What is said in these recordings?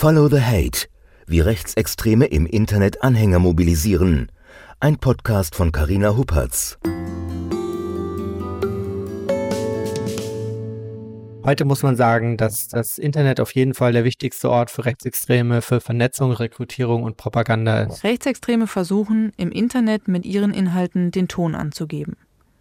Follow the Hate, wie Rechtsextreme im Internet Anhänger mobilisieren. Ein Podcast von Carina Huppertz. Heute muss man sagen, dass das Internet auf jeden Fall der wichtigste Ort für Rechtsextreme, für Vernetzung, Rekrutierung und Propaganda ist. Rechtsextreme versuchen, im Internet mit ihren Inhalten den Ton anzugeben.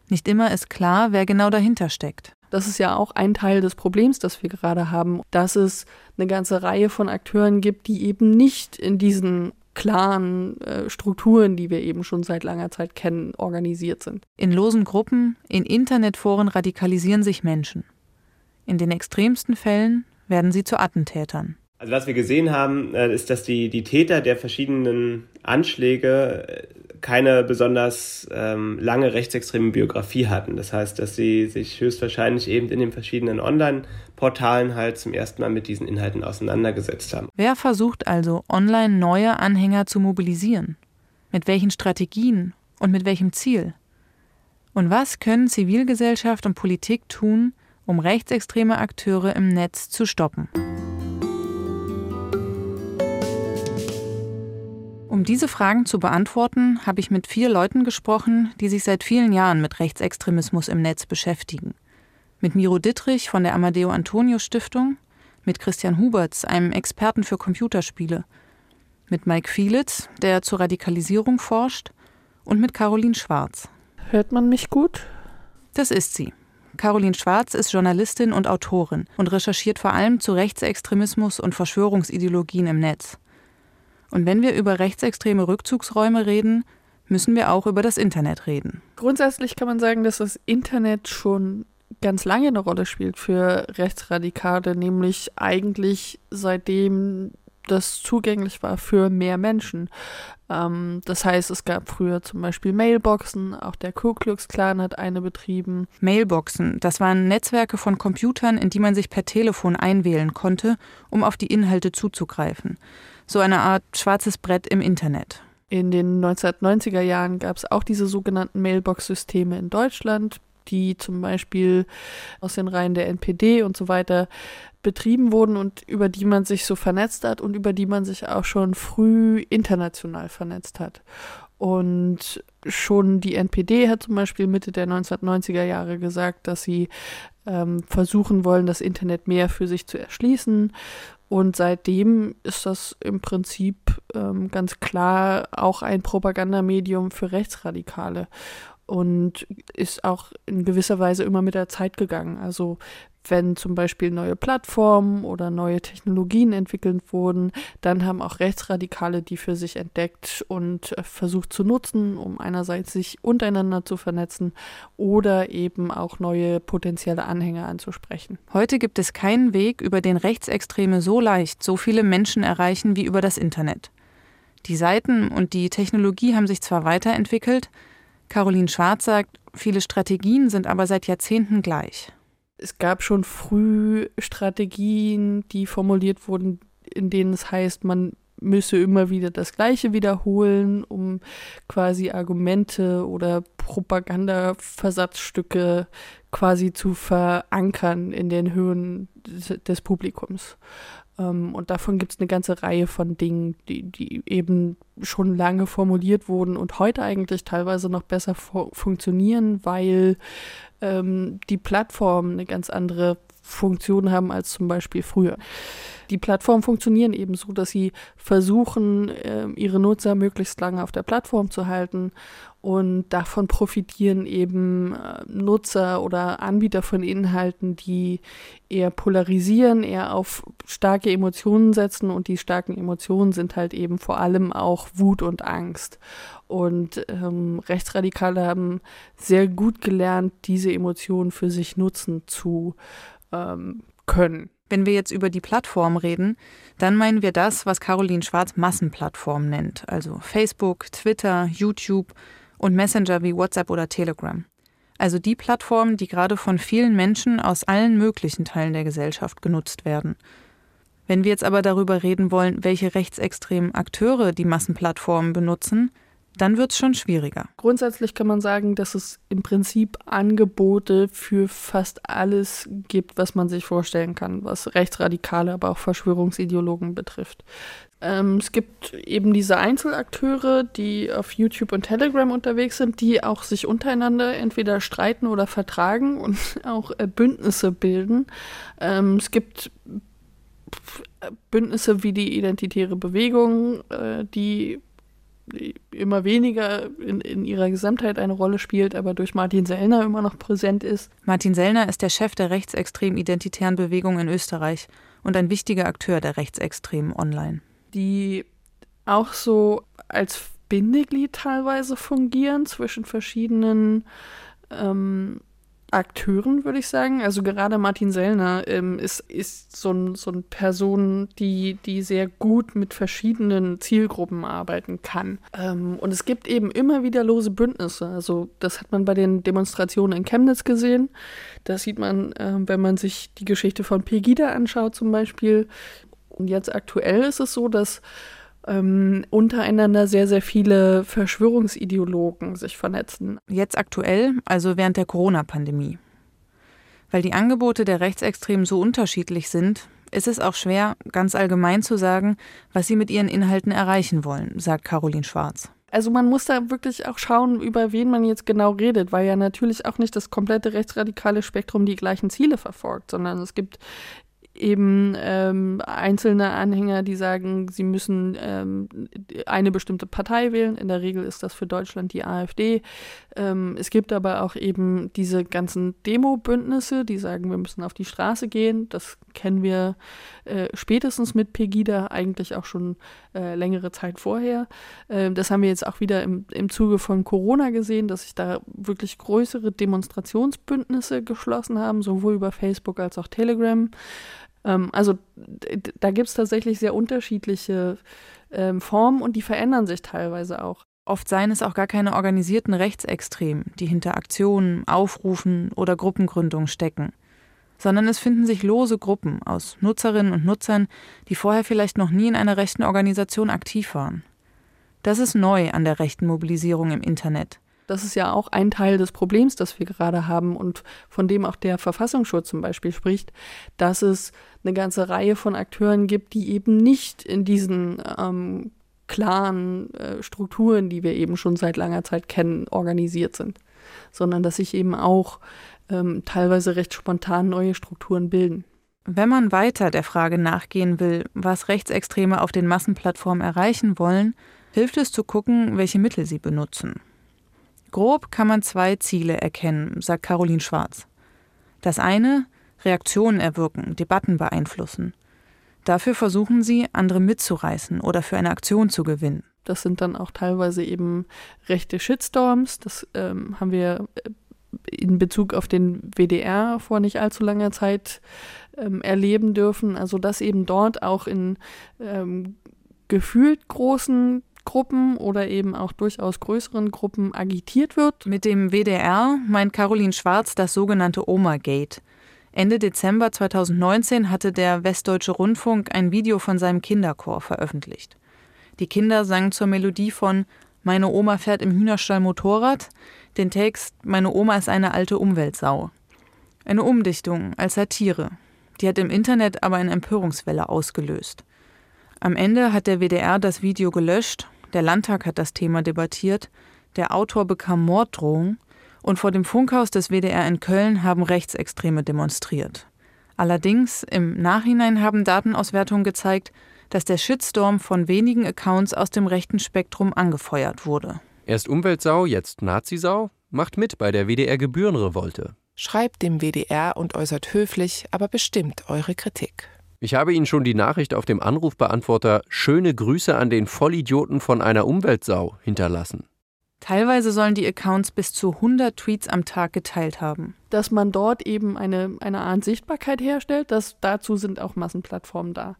Nicht immer ist klar, wer genau dahinter steckt. Das ist ja auch ein Teil des Problems, das wir gerade haben, dass es eine ganze Reihe von Akteuren gibt, die eben nicht in diesen klaren äh, Strukturen, die wir eben schon seit langer Zeit kennen, organisiert sind. In losen Gruppen, in Internetforen radikalisieren sich Menschen. In den extremsten Fällen werden sie zu Attentätern. Also was wir gesehen haben, äh, ist, dass die, die Täter der verschiedenen Anschläge äh, keine besonders ähm, lange rechtsextreme Biografie hatten. Das heißt, dass sie sich höchstwahrscheinlich eben in den verschiedenen Online-Portalen halt zum ersten Mal mit diesen Inhalten auseinandergesetzt haben. Wer versucht also, online neue Anhänger zu mobilisieren? Mit welchen Strategien und mit welchem Ziel? Und was können Zivilgesellschaft und Politik tun, um rechtsextreme Akteure im Netz zu stoppen. Um diese Fragen zu beantworten, habe ich mit vier Leuten gesprochen, die sich seit vielen Jahren mit Rechtsextremismus im Netz beschäftigen. Mit Miro Dittrich von der Amadeo Antonio Stiftung, mit Christian Huberts, einem Experten für Computerspiele, mit Mike Fielitz, der zur Radikalisierung forscht, und mit Caroline Schwarz. Hört man mich gut? Das ist sie. Caroline Schwarz ist Journalistin und Autorin und recherchiert vor allem zu Rechtsextremismus und Verschwörungsideologien im Netz. Und wenn wir über rechtsextreme Rückzugsräume reden, müssen wir auch über das Internet reden. Grundsätzlich kann man sagen, dass das Internet schon ganz lange eine Rolle spielt für Rechtsradikale, nämlich eigentlich seitdem das zugänglich war für mehr Menschen. Ähm, das heißt, es gab früher zum Beispiel Mailboxen, auch der Ku Klux Klan hat eine betrieben. Mailboxen, das waren Netzwerke von Computern, in die man sich per Telefon einwählen konnte, um auf die Inhalte zuzugreifen. So eine Art schwarzes Brett im Internet. In den 1990er Jahren gab es auch diese sogenannten Mailbox-Systeme in Deutschland, die zum Beispiel aus den Reihen der NPD und so weiter betrieben wurden und über die man sich so vernetzt hat und über die man sich auch schon früh international vernetzt hat. Und schon die NPD hat zum Beispiel Mitte der 1990er Jahre gesagt, dass sie ähm, versuchen wollen, das Internet mehr für sich zu erschließen. Und seitdem ist das im Prinzip ähm, ganz klar auch ein Propagandamedium für Rechtsradikale und ist auch in gewisser Weise immer mit der Zeit gegangen. Also wenn zum Beispiel neue Plattformen oder neue Technologien entwickelt wurden, dann haben auch Rechtsradikale die für sich entdeckt und äh, versucht zu nutzen, um einerseits sich untereinander zu vernetzen oder eben auch neue potenzielle Anhänger anzusprechen. Heute gibt es keinen Weg, über den Rechtsextreme so leicht so viele Menschen erreichen wie über das Internet. Die Seiten und die Technologie haben sich zwar weiterentwickelt, Caroline Schwarz sagt, viele Strategien sind aber seit Jahrzehnten gleich. Es gab schon früh Strategien, die formuliert wurden, in denen es heißt, man müsse immer wieder das Gleiche wiederholen, um quasi Argumente oder Propagandaversatzstücke quasi zu verankern in den Höhen des, Publikums. Ähm, und davon gibt es eine ganze Reihe von Dingen, die, die eben schon lange formuliert wurden und heute eigentlich teilweise noch besser funktionieren, weil ähm, die Plattformen eine ganz andere Funktion haben als zum Beispiel früher. Die Plattformen funktionieren eben so, dass sie versuchen, äh, ihre Nutzer möglichst lange auf der Plattform zu halten und davon profitieren eben äh, Nutzer oder Anbieter von Inhalten, die eher polarisieren, eher auf starke Emotionen setzen und die starken Emotionen sind halt eben vor allem auch Wut und Angst. Und ähm, Rechtsradikale haben sehr gut gelernt, diese Emotionen für sich nutzen zu ähm, können. Wenn wir jetzt über die Plattform reden, dann meinen wir das, was Caroline Schwarz Massenplattform nennt, also Facebook, Twitter, YouTube und Messenger wie WhatsApp oder Telegram. Also die Plattformen, die gerade von vielen Menschen aus allen möglichen Teilen der Gesellschaft genutzt werden. Wenn wir jetzt aber darüber reden wollen, welche rechtsextremen Akteure die Massenplattformen benutzen, dann wird es schon schwieriger. Grundsätzlich kann man sagen, dass es im Prinzip Angebote für fast alles gibt, was man sich vorstellen kann, was Rechtsradikale, aber auch Verschwörungsideologen betrifft. Ähm, es gibt eben diese Einzelakteure, die auf YouTube und Telegram unterwegs sind, die auch sich untereinander entweder streiten oder vertragen und auch äh, Bündnisse bilden. Ähm, es gibt Bündnisse wie die Identitäre Bewegung, äh, die immer weniger in, in ihrer Gesamtheit eine Rolle spielt, aber durch Martin Sellner immer noch präsent ist. Martin Sellner ist der Chef der rechtsextrem identitären Bewegung in Österreich und ein wichtiger Akteur der rechtsextremen Online die auch so als Bindeglied teilweise fungieren zwischen verschiedenen ähm, Akteuren, würde ich sagen. Also gerade Martin Sellner ähm, ist, ist so, ein, so eine Person, die, die sehr gut mit verschiedenen Zielgruppen arbeiten kann. Ähm, und es gibt eben immer wieder lose Bündnisse. Also das hat man bei den Demonstrationen in Chemnitz gesehen. Das sieht man, äh, wenn man sich die Geschichte von Pegida anschaut zum Beispiel. Und jetzt aktuell ist es so, dass ähm, untereinander sehr, sehr viele Verschwörungsideologen sich vernetzen. Jetzt aktuell, also während der Corona-Pandemie. Weil die Angebote der Rechtsextremen so unterschiedlich sind, ist es auch schwer, ganz allgemein zu sagen, was sie mit ihren Inhalten erreichen wollen, sagt Caroline Schwarz. Also man muss da wirklich auch schauen, über wen man jetzt genau redet, weil ja natürlich auch nicht das komplette rechtsradikale Spektrum die gleichen Ziele verfolgt, sondern es gibt eben ähm, einzelne Anhänger, die sagen, sie müssen ähm, eine bestimmte Partei wählen. In der Regel ist das für Deutschland die AfD. Ähm, es gibt aber auch eben diese ganzen Demo-Bündnisse, die sagen, wir müssen auf die Straße gehen. Das kennen wir äh, spätestens mit Pegida eigentlich auch schon äh, längere Zeit vorher. Äh, das haben wir jetzt auch wieder im, im Zuge von Corona gesehen, dass sich da wirklich größere Demonstrationsbündnisse geschlossen haben, sowohl über Facebook als auch Telegram. Ähm, also da gibt es tatsächlich sehr unterschiedliche ähm, Formen und die verändern sich teilweise auch. Oft seien es auch gar keine organisierten Rechtsextremen, die hinter Aktionen, Aufrufen oder Gruppengründungen stecken, sondern es finden sich lose Gruppen aus Nutzerinnen und Nutzern, die vorher vielleicht noch nie in einer rechten Organisation aktiv waren. Das ist neu an der rechten Mobilisierung im Internet. Das ist ja auch ein Teil des Problems, das wir gerade haben und von dem auch der Verfassungsschutz zum Beispiel spricht, dass es eine ganze Reihe von Akteuren gibt, die eben nicht in diesen ähm, klaren äh, Strukturen, die wir eben schon seit langer Zeit kennen, organisiert sind, sondern dass sich eben auch ähm, teilweise recht spontan neue Strukturen bilden. Wenn man weiter der Frage nachgehen will, was Rechtsextreme auf den Massenplattformen erreichen wollen, hilft es zu gucken, welche Mittel sie benutzen. Grob kann man zwei Ziele erkennen, sagt Caroline Schwarz. Das eine, Reaktionen erwirken, Debatten beeinflussen. Dafür versuchen sie, andere mitzureißen oder für eine Aktion zu gewinnen. Das sind dann auch teilweise eben rechte Shitstorms. Das ähm, haben wir äh, in Bezug auf den WDR vor nicht allzu langer Zeit ähm, erleben dürfen. Also dass eben dort auch in ähm, gefühlt großen Gruppen oder eben auch durchaus größeren Gruppen agitiert wird. Mit dem WDR meint Caroline Schwarz das sogenannte Oma-Gate. Ende Dezember 2019 hatte der Westdeutsche Rundfunk ein Video von seinem Kinderchor veröffentlicht. Die Kinder sangen zur Melodie von Meine Oma fährt im Hühnerstall Motorrad, den Text Meine Oma ist eine alte Umweltsau. Eine Umdichtung als Satire. Die hat im Internet aber eine Empörungswelle ausgelöst. Am Ende hat der WDR das Video gelöscht der Landtag hat das Thema debattiert, der Autor bekam Morddrohungen und vor dem Funkhaus des WDR in Köln haben Rechtsextreme demonstriert. Allerdings im Nachhinein haben Datenauswertungen gezeigt, dass der Shitstorm von wenigen Accounts aus dem rechten Spektrum angefeuert wurde. Erst Umweltsau, jetzt Nazisau? Macht mit bei der WDR-Gebührenrevolte. Schreibt dem WDR und äußert höflich, aber bestimmt eure Kritik. Ich habe Ihnen schon die Nachricht auf dem Anrufbeantworter Schöne Grüße an den Vollidioten von einer Umweltsau hinterlassen. Teilweise sollen die Accounts bis zu 100 Tweets am Tag geteilt haben. Dass man dort eben eine, eine Art Sichtbarkeit herstellt, das, dazu sind auch Massenplattformen da.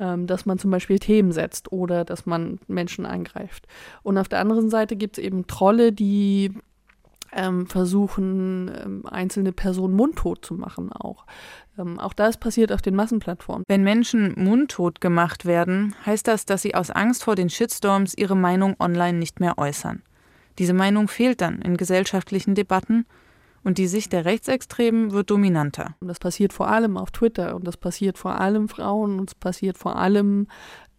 Ähm, dass man zum Beispiel Themen setzt oder dass man Menschen angreift. Und auf der anderen Seite gibt es eben Trolle, die ähm, versuchen, ähm, einzelne Personen mundtot zu machen auch. Ähm, auch das passiert auf den Massenplattformen. Wenn Menschen mundtot gemacht werden, heißt das, dass sie aus Angst vor den Shitstorms ihre Meinung online nicht mehr äußern. Diese Meinung fehlt dann in gesellschaftlichen Debatten und die Sicht der Rechtsextremen wird dominanter. Und das passiert vor allem auf Twitter und das passiert vor allem Frauen und es passiert vor allem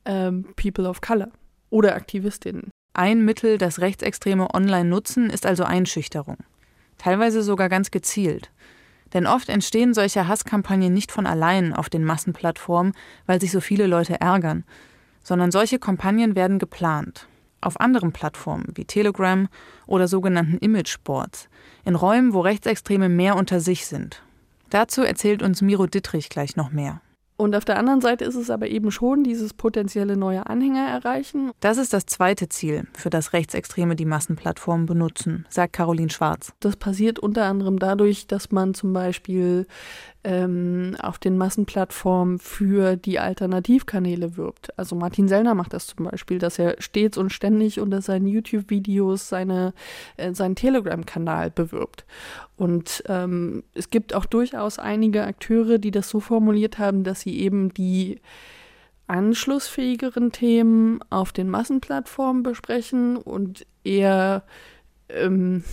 ähm, People of Color oder Aktivistinnen. Ein Mittel, das Rechtsextreme online nutzen, ist also Einschüchterung. Teilweise sogar ganz gezielt. Denn oft entstehen solche Hasskampagnen nicht von allein auf den Massenplattformen, weil sich so viele Leute ärgern, sondern solche Kampagnen werden geplant. Auf anderen Plattformen wie Telegram oder sogenannten Imageboards, in Räumen, wo Rechtsextreme mehr unter sich sind. Dazu erzählt uns Miro Dittrich gleich noch mehr. Und auf der anderen Seite ist es aber eben schon dieses potenzielle neue Anhänger erreichen. Das ist das zweite Ziel, für das Rechtsextreme die Massenplattformen benutzen, sagt Caroline Schwarz. Das passiert unter anderem dadurch, dass man zum Beispiel ähm, auf den Massenplattformen für die Alternativkanäle wirbt. Also Martin Sellner macht das zum Beispiel, dass er stets und ständig unter seinen YouTube-Videos seine, äh, seinen Telegram-Kanal bewirbt. Und ähm, es gibt auch durchaus einige Akteure, die das so formuliert haben, dass sie eben die anschlussfähigeren Themen auf den Massenplattformen besprechen und eher ähm,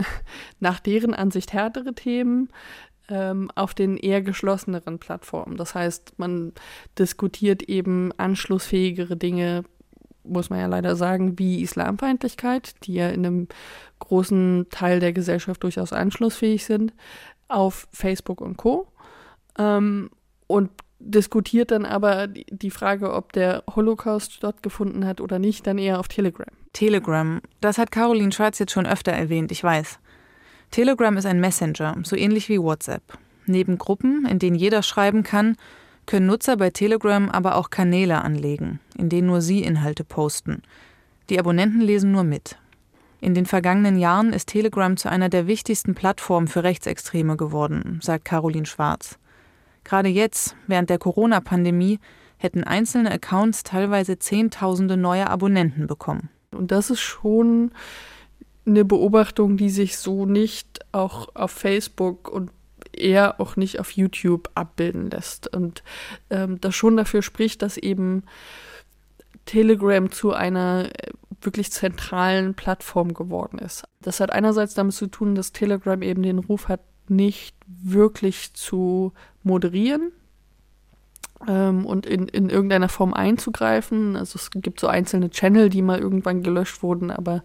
nach deren Ansicht härtere Themen ähm, auf den eher geschlosseneren Plattformen. Das heißt, man diskutiert eben anschlussfähigere Dinge, muss man ja leider sagen, wie Islamfeindlichkeit, die ja in einem großen Teil der Gesellschaft durchaus anschlussfähig sind, auf Facebook und Co. Ähm, und diskutiert dann aber die Frage, ob der Holocaust stattgefunden hat oder nicht, dann eher auf Telegram. Telegram, das hat Caroline Schwarz jetzt schon öfter erwähnt, ich weiß. Telegram ist ein Messenger, so ähnlich wie WhatsApp. Neben Gruppen, in denen jeder schreiben kann, können Nutzer bei Telegram aber auch Kanäle anlegen, in denen nur sie Inhalte posten. Die Abonnenten lesen nur mit. In den vergangenen Jahren ist Telegram zu einer der wichtigsten Plattformen für Rechtsextreme geworden, sagt Caroline Schwarz. Gerade jetzt, während der Corona-Pandemie, hätten einzelne Accounts teilweise Zehntausende neue Abonnenten bekommen. Und das ist schon eine Beobachtung, die sich so nicht auch auf Facebook und eher auch nicht auf YouTube abbilden lässt. Und ähm, das schon dafür spricht, dass eben Telegram zu einer äh, wirklich zentralen Plattform geworden ist. Das hat einerseits damit zu tun, dass Telegram eben den Ruf hat, nicht wirklich zu moderieren, ähm, und in, in irgendeiner Form einzugreifen. Also es gibt so einzelne Channel, die mal irgendwann gelöscht wurden, aber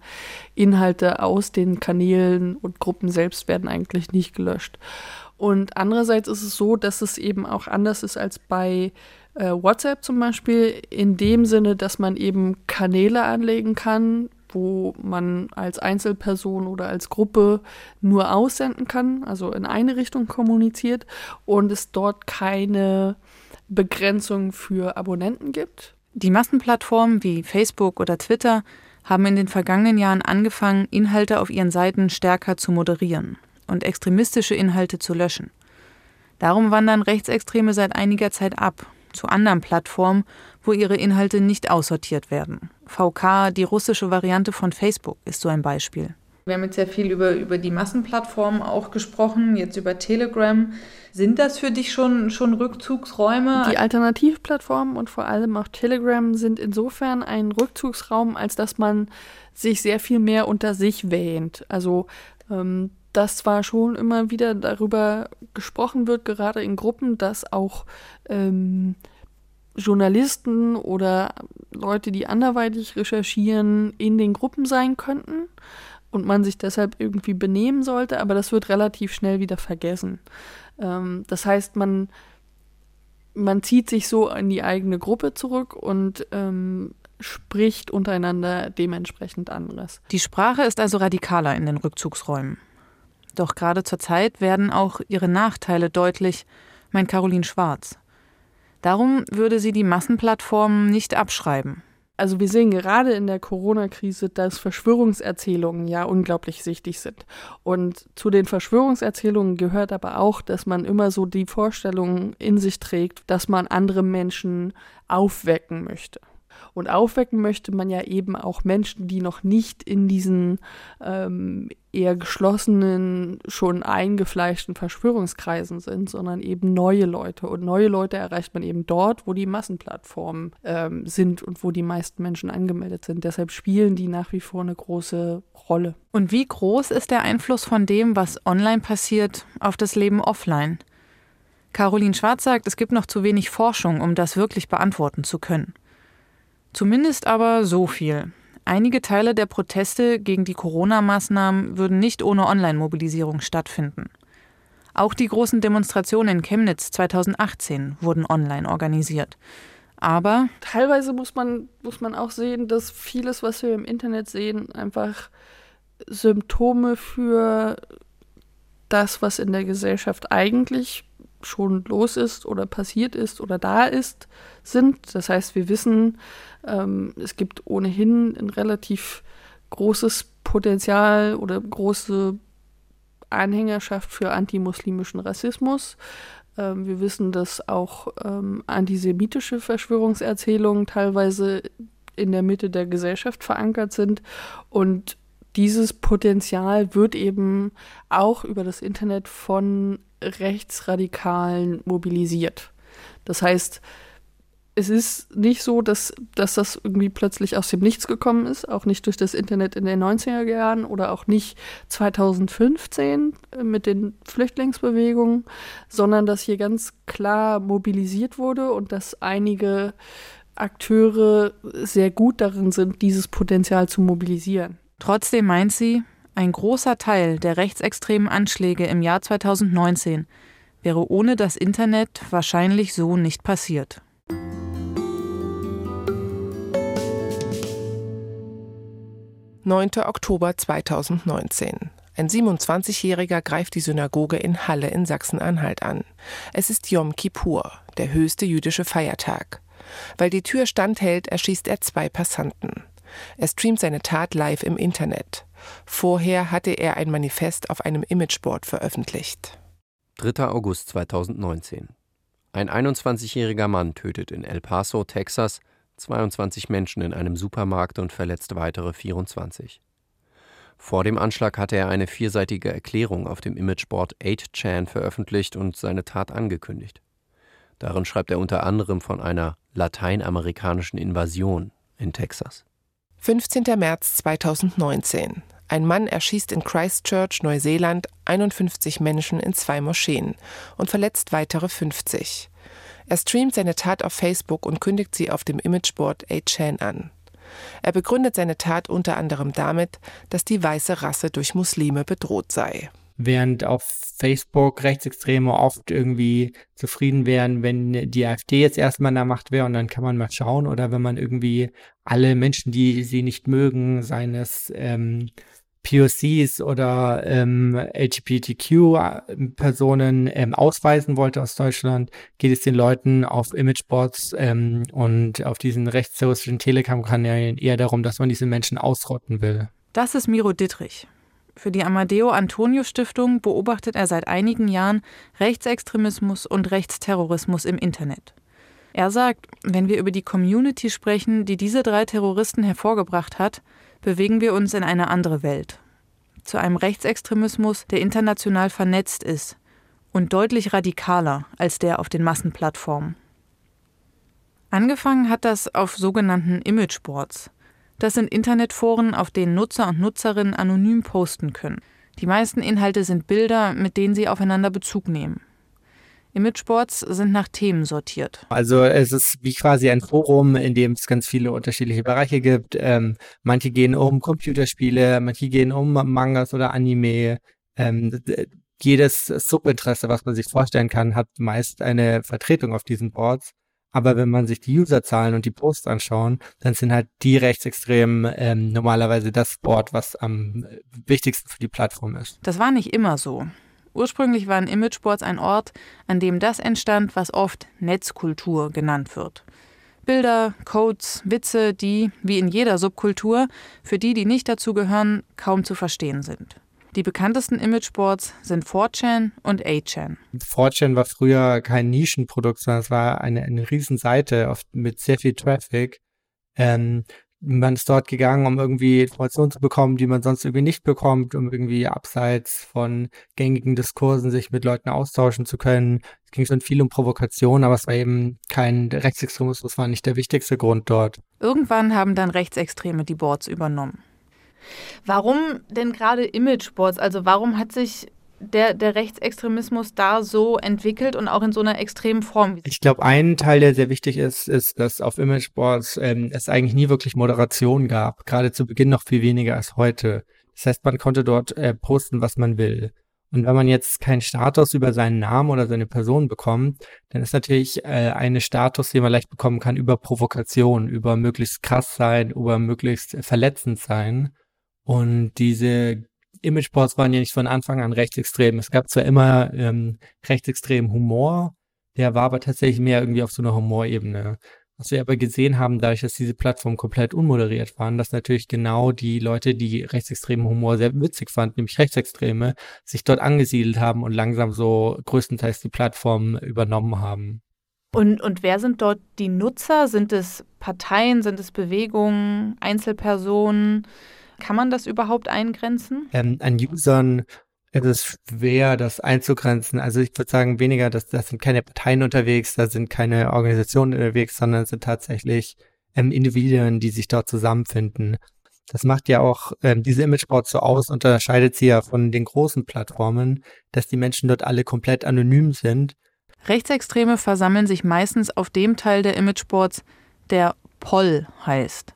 Inhalte aus den Kanälen und Gruppen selbst werden eigentlich nicht gelöscht. Und andererseits ist es so, dass es eben auch anders ist als bei äh, WhatsApp zum Beispiel, in dem Sinne, dass man eben Kanäle anlegen kann, wo man als Einzelperson oder als Gruppe nur aussenden kann, also in eine Richtung kommuniziert und es dort keine Begrenzung für Abonnenten gibt. Die Massenplattformen wie Facebook oder Twitter haben in den vergangenen Jahren angefangen, Inhalte auf ihren Seiten stärker zu moderieren und extremistische Inhalte zu löschen. Darum wandern Rechtsextreme seit einiger Zeit ab zu anderen Plattformen, wo ihre Inhalte nicht aussortiert werden. VK, die russische Variante von Facebook, ist so ein Beispiel. Wir haben jetzt ja viel über, über die Massenplattformen auch gesprochen, jetzt über Telegram. Sind das für dich schon, schon Rückzugsräume? Die Alternativplattformen und vor allem auch Telegram sind insofern ein Rückzugsraum, als dass man sich sehr viel mehr unter sich wähnt. Also ähm, dass zwar schon immer wieder darüber gesprochen wird, gerade in Gruppen, dass auch ähm, Journalisten oder Leute, die anderweitig recherchieren, in den Gruppen sein könnten und man sich deshalb irgendwie benehmen sollte, aber das wird relativ schnell wieder vergessen. Ähm, das heißt, man, man zieht sich so in die eigene Gruppe zurück und ähm, spricht untereinander dementsprechend anderes. Die Sprache ist also radikaler in den Rückzugsräumen. Doch gerade zur Zeit werden auch ihre Nachteile deutlich, meint Caroline Schwarz. Darum würde sie die Massenplattformen nicht abschreiben. Also wir sehen gerade in der Corona-Krise, dass Verschwörungserzählungen ja unglaublich sichtig sind. Und zu den Verschwörungserzählungen gehört aber auch, dass man immer so die Vorstellung in sich trägt, dass man andere Menschen aufwecken möchte. Und aufwecken möchte man ja eben auch Menschen, die noch nicht in diesen ähm, eher geschlossenen, schon eingefleischten Verschwörungskreisen sind, sondern eben neue Leute. Und neue Leute erreicht man eben dort, wo die Massenplattformen ähm, sind und wo die meisten Menschen angemeldet sind. Deshalb spielen die nach wie vor eine große Rolle. Und wie groß ist der Einfluss von dem, was online passiert, auf das Leben offline? Caroline Schwarz sagt, es gibt noch zu wenig Forschung, um das wirklich beantworten zu können. Zumindest aber so viel. Einige Teile der Proteste gegen die Corona-Maßnahmen würden nicht ohne Online-Mobilisierung stattfinden. Auch die großen Demonstrationen in Chemnitz 2018 wurden online organisiert. Aber teilweise muss man, muss man auch sehen, dass vieles, was wir im Internet sehen, einfach Symptome für das, was in der Gesellschaft eigentlich schon los ist oder passiert ist oder da ist, sind. Das heißt, wir wissen, ähm, es gibt ohnehin ein relativ großes Potenzial oder große Anhängerschaft für antimuslimischen Rassismus. Ähm, wir wissen, dass auch ähm, antisemitische Verschwörungserzählungen teilweise in der Mitte der Gesellschaft verankert sind. Und dieses Potenzial wird eben auch über das Internet von Rechtsradikalen mobilisiert. Das heißt, es ist nicht so, dass, dass das irgendwie plötzlich aus dem Nichts gekommen ist, auch nicht durch das Internet in den 90er Jahren oder auch nicht 2015 mit den Flüchtlingsbewegungen, sondern dass hier ganz klar mobilisiert wurde und dass einige Akteure sehr gut darin sind, dieses Potenzial zu mobilisieren. Trotzdem meint sie, ein großer Teil der rechtsextremen Anschläge im Jahr 2019 wäre ohne das Internet wahrscheinlich so nicht passiert. Neunter Oktober 2019. Ein 27-Jähriger greift die Synagoge in Halle in Sachsen-Anhalt an. Es ist Yom Kippur, der höchste jüdische Feiertag. Weil die Tür standhält, erschießt er zwei Passanten. Er streamt seine Tat live im Internet. Vorher hatte er ein Manifest auf einem Imageboard veröffentlicht. 3. August 2019. Ein 21-jähriger Mann tötet in El Paso, Texas, 22 Menschen in einem Supermarkt und verletzt weitere 24. Vor dem Anschlag hatte er eine vierseitige Erklärung auf dem Imageboard 8chan veröffentlicht und seine Tat angekündigt. Darin schreibt er unter anderem von einer lateinamerikanischen Invasion in Texas. 15. März 2019. Ein Mann erschießt in Christchurch, Neuseeland, 51 Menschen in zwei Moscheen und verletzt weitere 50. Er streamt seine Tat auf Facebook und kündigt sie auf dem Imageboard 8chan an. Er begründet seine Tat unter anderem damit, dass die weiße Rasse durch Muslime bedroht sei während auf Facebook Rechtsextreme oft irgendwie zufrieden wären, wenn die AfD jetzt erstmal in der Macht wäre und dann kann man mal schauen oder wenn man irgendwie alle Menschen, die sie nicht mögen, seines ähm, POCs oder ähm, LGBTQ-Personen ähm, ausweisen wollte aus Deutschland, geht es den Leuten auf Imageboards ähm, und auf diesen rechtsterroristischen Telegram-Kanälen eher darum, dass man diese Menschen ausrotten will. Das ist Miro Dittrich. Für die Amadeo Antonio Stiftung beobachtet er seit einigen Jahren Rechtsextremismus und Rechtsterrorismus im Internet. Er sagt, wenn wir über die Community sprechen, die diese drei Terroristen hervorgebracht hat, bewegen wir uns in eine andere Welt. Zu einem Rechtsextremismus, der international vernetzt ist und deutlich radikaler als der auf den Massenplattformen. Angefangen hat das auf sogenannten Imageboards. Das sind Internetforen, auf denen Nutzer und Nutzerinnen anonym posten können. Die meisten Inhalte sind Bilder, mit denen sie aufeinander Bezug nehmen. Imageboards sind nach Themen sortiert. Also es ist wie quasi ein Forum, in dem es ganz viele unterschiedliche Bereiche gibt. Ähm, manche gehen um Computerspiele, manche gehen um Mangas oder Anime. Ähm, jedes Subinteresse, was man sich vorstellen kann, hat meist eine Vertretung auf diesen Boards. Aber wenn man sich die Userzahlen und die Posts anschauen, dann sind halt die Rechtsextremen ähm, normalerweise das Wort, was am wichtigsten für die Plattform ist. Das war nicht immer so. Ursprünglich waren Imageboards ein Ort, an dem das entstand, was oft Netzkultur genannt wird. Bilder, Codes, Witze, die, wie in jeder Subkultur, für die, die nicht dazugehören, kaum zu verstehen sind. Die bekanntesten Imageboards sind 4chan und 8chan. 4chan war früher kein Nischenprodukt, sondern es war eine, eine Riesenseite oft mit sehr viel Traffic. Ähm, man ist dort gegangen, um irgendwie Informationen zu bekommen, die man sonst irgendwie nicht bekommt, um irgendwie abseits von gängigen Diskursen sich mit Leuten austauschen zu können. Es ging schon viel um Provokation, aber es war eben kein Rechtsextremismus, war nicht der wichtigste Grund dort. Irgendwann haben dann Rechtsextreme die Boards übernommen. Warum denn gerade Imageboards? Also warum hat sich der, der Rechtsextremismus da so entwickelt und auch in so einer extremen Form? Ich glaube, ein Teil, der sehr wichtig ist, ist, dass auf Imageboards ähm, es eigentlich nie wirklich Moderation gab. Gerade zu Beginn noch viel weniger als heute. Das heißt, man konnte dort äh, posten, was man will. Und wenn man jetzt keinen Status über seinen Namen oder seine Person bekommt, dann ist natürlich äh, eine Status, den man leicht bekommen kann, über Provokation, über möglichst krass sein, über möglichst verletzend sein. Und diese Imageboards waren ja nicht von Anfang an rechtsextrem. Es gab zwar immer ähm, rechtsextremen Humor, der war aber tatsächlich mehr irgendwie auf so einer Humorebene. Was wir aber gesehen haben, dadurch, dass diese Plattformen komplett unmoderiert waren, dass natürlich genau die Leute, die rechtsextremen Humor sehr witzig fanden, nämlich Rechtsextreme, sich dort angesiedelt haben und langsam so größtenteils die Plattform übernommen haben. Und, und wer sind dort die Nutzer? Sind es Parteien, sind es Bewegungen, Einzelpersonen? Kann man das überhaupt eingrenzen? Ähm, an Usern ist es schwer, das einzugrenzen. Also ich würde sagen, weniger, das, das sind keine Parteien unterwegs, da sind keine Organisationen unterwegs, sondern es sind tatsächlich ähm, Individuen, die sich dort zusammenfinden. Das macht ja auch ähm, diese Imageboards so aus, unterscheidet sie ja von den großen Plattformen, dass die Menschen dort alle komplett anonym sind. Rechtsextreme versammeln sich meistens auf dem Teil der Imageboards, der POL heißt.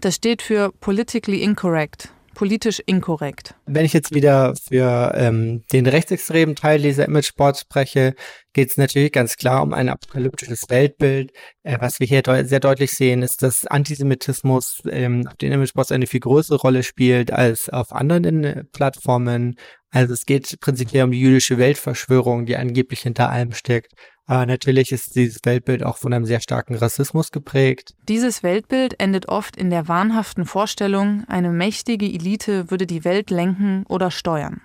Das steht für Politically Incorrect, politisch inkorrekt. Wenn ich jetzt wieder für ähm, den rechtsextremen Teil dieser Imageboards spreche, geht es natürlich ganz klar um ein apokalyptisches Weltbild. Äh, was wir hier de sehr deutlich sehen, ist, dass Antisemitismus ähm, auf den Imageboards eine viel größere Rolle spielt als auf anderen äh, Plattformen. Also es geht prinzipiell um die jüdische Weltverschwörung, die angeblich hinter allem steckt. Aber natürlich ist dieses Weltbild auch von einem sehr starken Rassismus geprägt. Dieses Weltbild endet oft in der wahnhaften Vorstellung, eine mächtige Elite würde die Welt lenken oder steuern.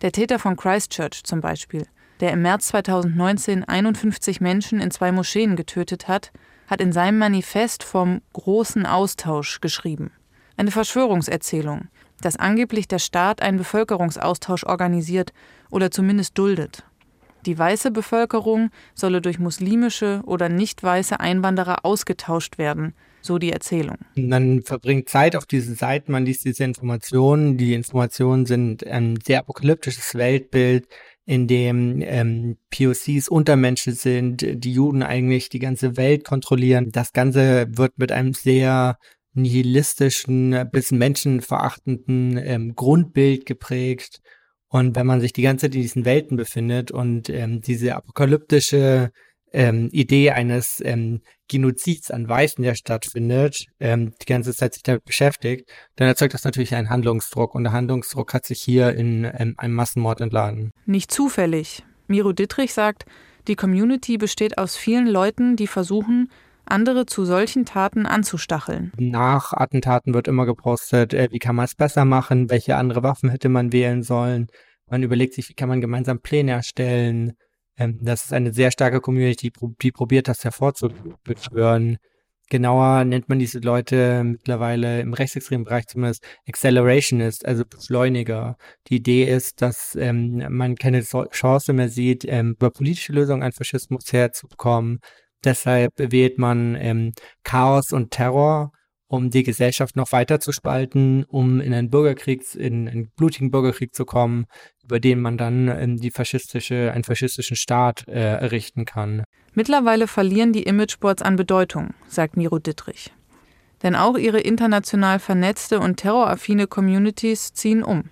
Der Täter von Christchurch zum Beispiel, der im März 2019 51 Menschen in zwei Moscheen getötet hat, hat in seinem Manifest vom großen Austausch geschrieben. Eine Verschwörungserzählung, dass angeblich der Staat einen Bevölkerungsaustausch organisiert oder zumindest duldet. Die weiße Bevölkerung solle durch muslimische oder nicht weiße Einwanderer ausgetauscht werden, so die Erzählung. Man verbringt Zeit auf diesen Seiten, man liest diese Informationen. Die Informationen sind ein sehr apokalyptisches Weltbild, in dem ähm, POCs Untermenschen sind, die Juden eigentlich die ganze Welt kontrollieren. Das Ganze wird mit einem sehr nihilistischen bis menschenverachtenden ähm, Grundbild geprägt. Und wenn man sich die ganze Zeit in diesen Welten befindet und ähm, diese apokalyptische ähm, Idee eines ähm, Genozids an Weißen, der stattfindet, ähm, die ganze Zeit sich damit beschäftigt, dann erzeugt das natürlich einen Handlungsdruck. Und der Handlungsdruck hat sich hier in ähm, einem Massenmord entladen. Nicht zufällig. Miro Dittrich sagt, die Community besteht aus vielen Leuten, die versuchen, andere zu solchen Taten anzustacheln. Nach Attentaten wird immer gepostet, äh, wie kann man es besser machen, welche andere Waffen hätte man wählen sollen. Man überlegt sich, wie kann man gemeinsam Pläne erstellen. Ähm, das ist eine sehr starke Community, die, probiert, das hervorzubeschwören. Genauer nennt man diese Leute mittlerweile im rechtsextremen Bereich zumindest Accelerationist, also Beschleuniger. Die Idee ist, dass ähm, man keine Chance mehr sieht, ähm, über politische Lösungen an Faschismus herzukommen, Deshalb wählt man ähm, Chaos und Terror, um die Gesellschaft noch weiter zu spalten, um in einen Bürgerkrieg, in einen blutigen Bürgerkrieg zu kommen, über den man dann ähm, die faschistische, einen faschistischen Staat äh, errichten kann. Mittlerweile verlieren die Imageboards an Bedeutung, sagt Miro Dittrich. Denn auch ihre international vernetzte und terroraffine Communities ziehen um.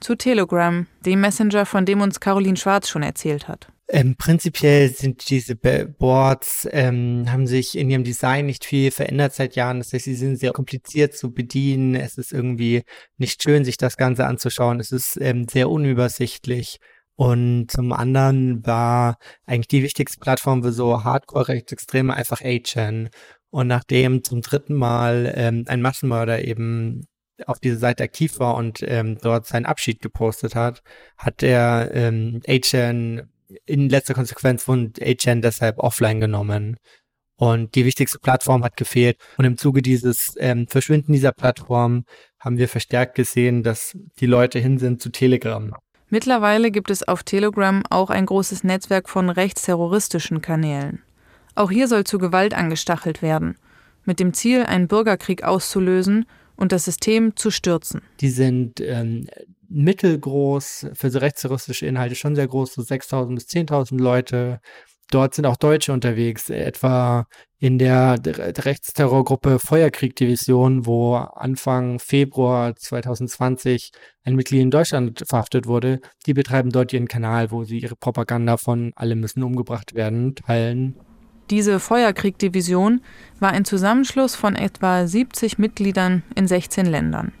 Zu Telegram, dem Messenger, von dem uns Caroline Schwarz schon erzählt hat. Ähm, prinzipiell sind diese Boards, ähm, haben sich in ihrem Design nicht viel verändert seit Jahren. Das heißt, sie sind sehr kompliziert zu bedienen. Es ist irgendwie nicht schön, sich das Ganze anzuschauen. Es ist ähm, sehr unübersichtlich. Und zum anderen war eigentlich die wichtigste Plattform für so Hardcore-Rechtsextreme einfach A-Chan. Und nachdem zum dritten Mal ähm, ein Massenmörder eben auf dieser Seite aktiv war und ähm, dort seinen Abschied gepostet hat, hat der ähm, A-Chan in letzter Konsequenz von HN deshalb offline genommen. Und die wichtigste Plattform hat gefehlt. Und im Zuge dieses ähm, Verschwinden dieser Plattform haben wir verstärkt gesehen, dass die Leute hin sind zu Telegram. Mittlerweile gibt es auf Telegram auch ein großes Netzwerk von rechtsterroristischen Kanälen. Auch hier soll zu Gewalt angestachelt werden, mit dem Ziel, einen Bürgerkrieg auszulösen und das System zu stürzen. Die sind ähm, mittelgroß, für so rechtsterroristische Inhalte schon sehr groß, so 6.000 bis 10.000 Leute. Dort sind auch Deutsche unterwegs, etwa in der Rechtsterrorgruppe Feuerkrieg-Division, wo Anfang Februar 2020 ein Mitglied in Deutschland verhaftet wurde. Die betreiben dort ihren Kanal, wo sie ihre Propaganda von alle müssen umgebracht werden, teilen. Diese Feuerkrieg-Division war ein Zusammenschluss von etwa 70 Mitgliedern in 16 Ländern.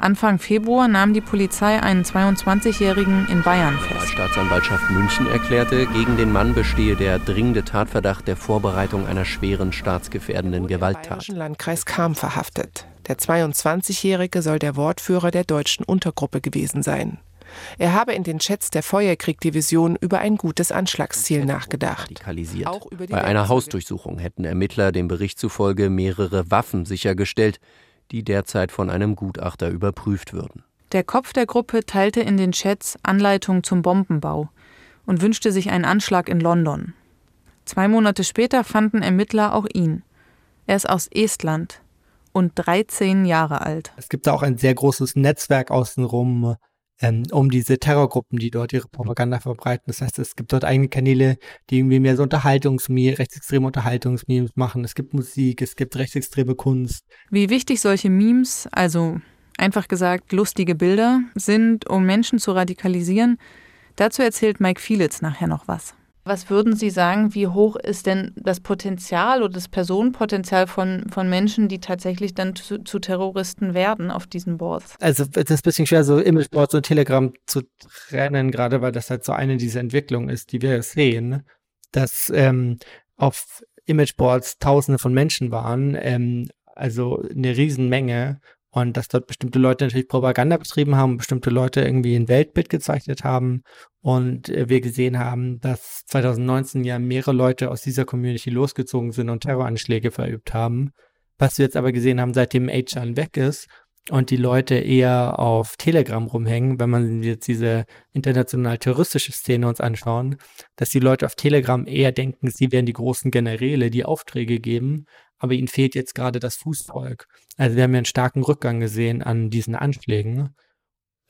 Anfang Februar nahm die Polizei einen 22-Jährigen in Bayern fest. Die Staatsanwaltschaft München erklärte, gegen den Mann bestehe der dringende Tatverdacht der Vorbereitung einer schweren staatsgefährdenden Gewalttat. Im Landkreis Kam verhaftet. Der 22-Jährige soll der Wortführer der deutschen Untergruppe gewesen sein. Er habe in den Chats der Feuerkrieg-Division über ein gutes Anschlagsziel nachgedacht. Bei einer Hausdurchsuchung hätten Ermittler dem Bericht zufolge mehrere Waffen sichergestellt, die derzeit von einem Gutachter überprüft würden. Der Kopf der Gruppe teilte in den Chats Anleitungen zum Bombenbau und wünschte sich einen Anschlag in London. Zwei Monate später fanden Ermittler auch ihn. Er ist aus Estland und 13 Jahre alt. Es gibt da auch ein sehr großes Netzwerk außenrum ähm, um diese Terrorgruppen, die dort ihre Propaganda verbreiten. Das heißt, es gibt dort eigene Kanäle, die irgendwie mehr so Unterhaltungsmemes, rechtsextreme Unterhaltungsmemes machen. Es gibt Musik, es gibt rechtsextreme Kunst. Wie wichtig solche Memes, also einfach gesagt lustige Bilder, sind, um Menschen zu radikalisieren, dazu erzählt Mike Fielitz nachher noch was. Was würden Sie sagen, wie hoch ist denn das Potenzial oder das Personenpotenzial von, von Menschen, die tatsächlich dann zu, zu Terroristen werden auf diesen Boards? Also es ist ein bisschen schwer, so Imageboards und Telegram zu trennen, gerade weil das halt so eine dieser Entwicklungen ist, die wir sehen, dass ähm, auf Imageboards Tausende von Menschen waren, ähm, also eine Riesenmenge und dass dort bestimmte Leute natürlich Propaganda betrieben haben, bestimmte Leute irgendwie ein Weltbild gezeichnet haben und äh, wir gesehen haben, dass 2019 ja mehrere Leute aus dieser Community losgezogen sind und Terroranschläge verübt haben. Was wir jetzt aber gesehen haben, seitdem Achan weg ist und die Leute eher auf Telegram rumhängen, wenn man jetzt diese international terroristische Szene uns anschauen, dass die Leute auf Telegram eher denken, sie wären die großen Generäle, die Aufträge geben, aber ihnen fehlt jetzt gerade das Fußvolk. Also wir haben ja einen starken Rückgang gesehen an diesen Anschlägen.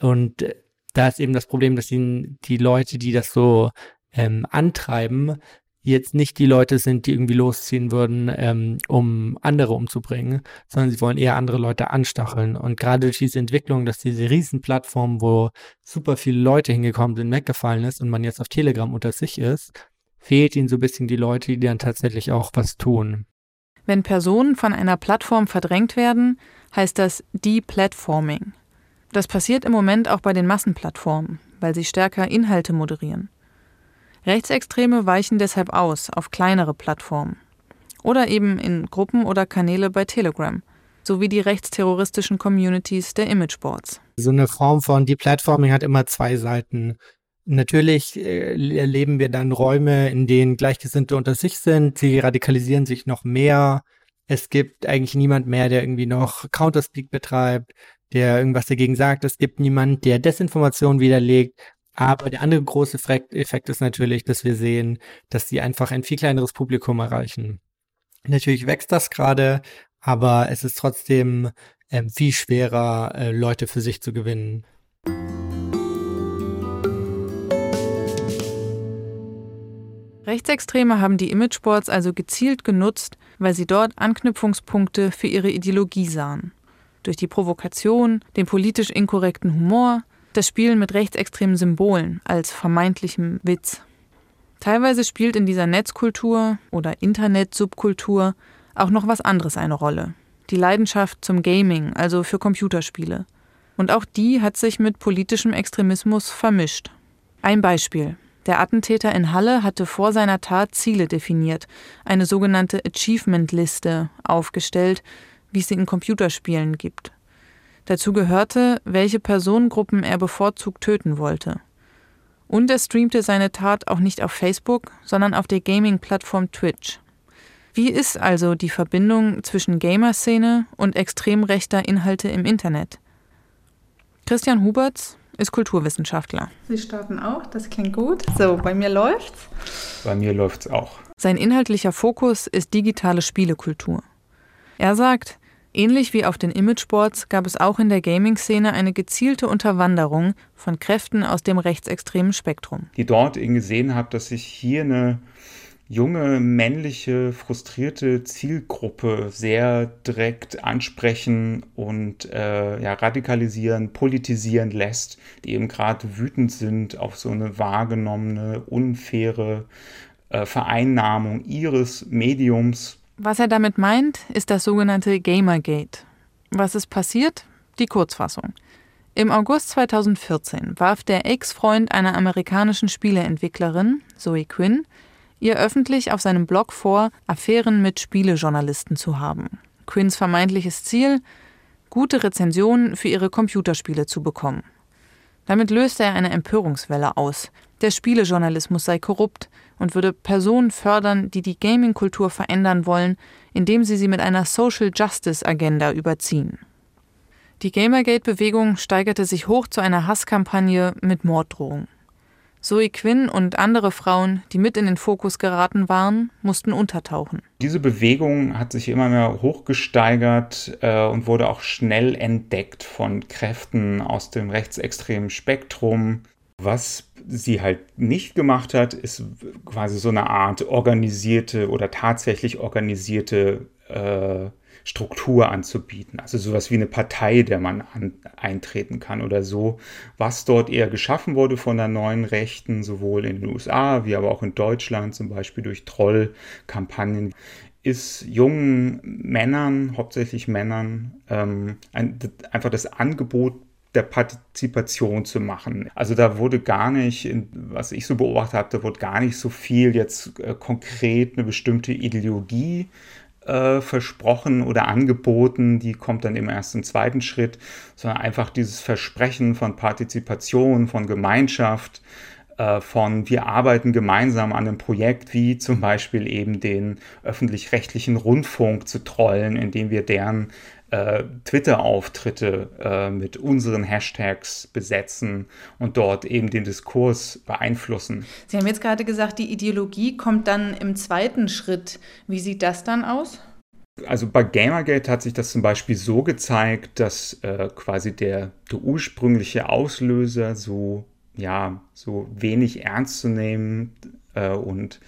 Und äh, da ist eben das Problem, dass die, die Leute, die das so ähm, antreiben, jetzt nicht die Leute sind, die irgendwie losziehen würden, ähm, um andere umzubringen, sondern sie wollen eher andere Leute anstacheln. Und gerade durch diese Entwicklung, dass diese Riesenplattform, wo super viele Leute hingekommen sind, weggefallen ist und man jetzt auf Telegram unter sich ist, fehlt ihnen so ein bisschen die Leute, die dann tatsächlich auch was tun. Wenn Personen von einer Plattform verdrängt werden, heißt das Deplatforming. Das passiert im Moment auch bei den Massenplattformen, weil sie stärker Inhalte moderieren. Rechtsextreme weichen deshalb aus auf kleinere Plattformen oder eben in Gruppen oder Kanäle bei Telegram, sowie die rechtsterroristischen Communities der Imageboards. So eine Form von Deplatforming hat immer zwei Seiten. Natürlich äh, erleben wir dann Räume, in denen Gleichgesinnte unter sich sind. Sie radikalisieren sich noch mehr. Es gibt eigentlich niemand mehr, der irgendwie noch Counterspeak betreibt, der irgendwas dagegen sagt. Es gibt niemand, der Desinformation widerlegt. Aber der andere große Effekt ist natürlich, dass wir sehen, dass sie einfach ein viel kleineres Publikum erreichen. Natürlich wächst das gerade, aber es ist trotzdem ähm, viel schwerer, äh, Leute für sich zu gewinnen. Rechtsextreme haben die Imageboards also gezielt genutzt, weil sie dort Anknüpfungspunkte für ihre Ideologie sahen. Durch die Provokation, den politisch inkorrekten Humor, das Spielen mit rechtsextremen Symbolen als vermeintlichem Witz. Teilweise spielt in dieser Netzkultur oder Internet-Subkultur auch noch was anderes eine Rolle. Die Leidenschaft zum Gaming, also für Computerspiele. Und auch die hat sich mit politischem Extremismus vermischt. Ein Beispiel. Der Attentäter in Halle hatte vor seiner Tat Ziele definiert, eine sogenannte Achievement-Liste aufgestellt, wie es sie in Computerspielen gibt. Dazu gehörte, welche Personengruppen er bevorzugt töten wollte. Und er streamte seine Tat auch nicht auf Facebook, sondern auf der Gaming-Plattform Twitch. Wie ist also die Verbindung zwischen Gamer-Szene und extrem rechter Inhalte im Internet? Christian Huberts ist Kulturwissenschaftler. Sie starten auch, das klingt gut. So, bei mir läuft's. Bei mir läuft's auch. Sein inhaltlicher Fokus ist digitale Spielekultur. Er sagt, ähnlich wie auf den Imageboards gab es auch in der Gaming-Szene eine gezielte Unterwanderung von Kräften aus dem rechtsextremen Spektrum. Die dort eben gesehen habe, dass sich hier eine junge, männliche, frustrierte Zielgruppe sehr direkt ansprechen und äh, ja, radikalisieren, politisieren lässt, die eben gerade wütend sind auf so eine wahrgenommene, unfaire äh, Vereinnahmung ihres Mediums. Was er damit meint, ist das sogenannte Gamergate. Was ist passiert? Die Kurzfassung. Im August 2014 warf der Ex-Freund einer amerikanischen Spieleentwicklerin, Zoe Quinn, ihr öffentlich auf seinem Blog vor, Affären mit Spielejournalisten zu haben. Quinns vermeintliches Ziel, gute Rezensionen für ihre Computerspiele zu bekommen. Damit löste er eine Empörungswelle aus. Der Spielejournalismus sei korrupt und würde Personen fördern, die die Gaming-Kultur verändern wollen, indem sie sie mit einer Social Justice Agenda überziehen. Die Gamergate-Bewegung steigerte sich hoch zu einer Hasskampagne mit Morddrohungen. Zoe Quinn und andere Frauen, die mit in den Fokus geraten waren, mussten untertauchen. Diese Bewegung hat sich immer mehr hochgesteigert äh, und wurde auch schnell entdeckt von Kräften aus dem rechtsextremen Spektrum. Was sie halt nicht gemacht hat, ist quasi so eine Art organisierte oder tatsächlich organisierte äh, Struktur anzubieten. Also sowas wie eine Partei, der man an, eintreten kann oder so. Was dort eher geschaffen wurde von der neuen Rechten, sowohl in den USA wie aber auch in Deutschland, zum Beispiel durch Trollkampagnen, ist jungen Männern, hauptsächlich Männern, ähm, ein, einfach das Angebot der Partizipation zu machen. Also da wurde gar nicht, was ich so beobachtet habe, da wurde gar nicht so viel jetzt äh, konkret eine bestimmte Ideologie äh, versprochen oder angeboten, die kommt dann im ersten, zweiten Schritt, sondern einfach dieses Versprechen von Partizipation, von Gemeinschaft, äh, von wir arbeiten gemeinsam an einem Projekt, wie zum Beispiel eben den öffentlich-rechtlichen Rundfunk zu trollen, indem wir deren äh, Twitter-Auftritte äh, mit unseren Hashtags besetzen und dort eben den Diskurs beeinflussen. Sie haben jetzt gerade gesagt, die Ideologie kommt dann im zweiten Schritt. Wie sieht das dann aus? Also bei Gamergate hat sich das zum Beispiel so gezeigt, dass äh, quasi der, der ursprüngliche Auslöser so, ja, so wenig ernst zu nehmen äh, und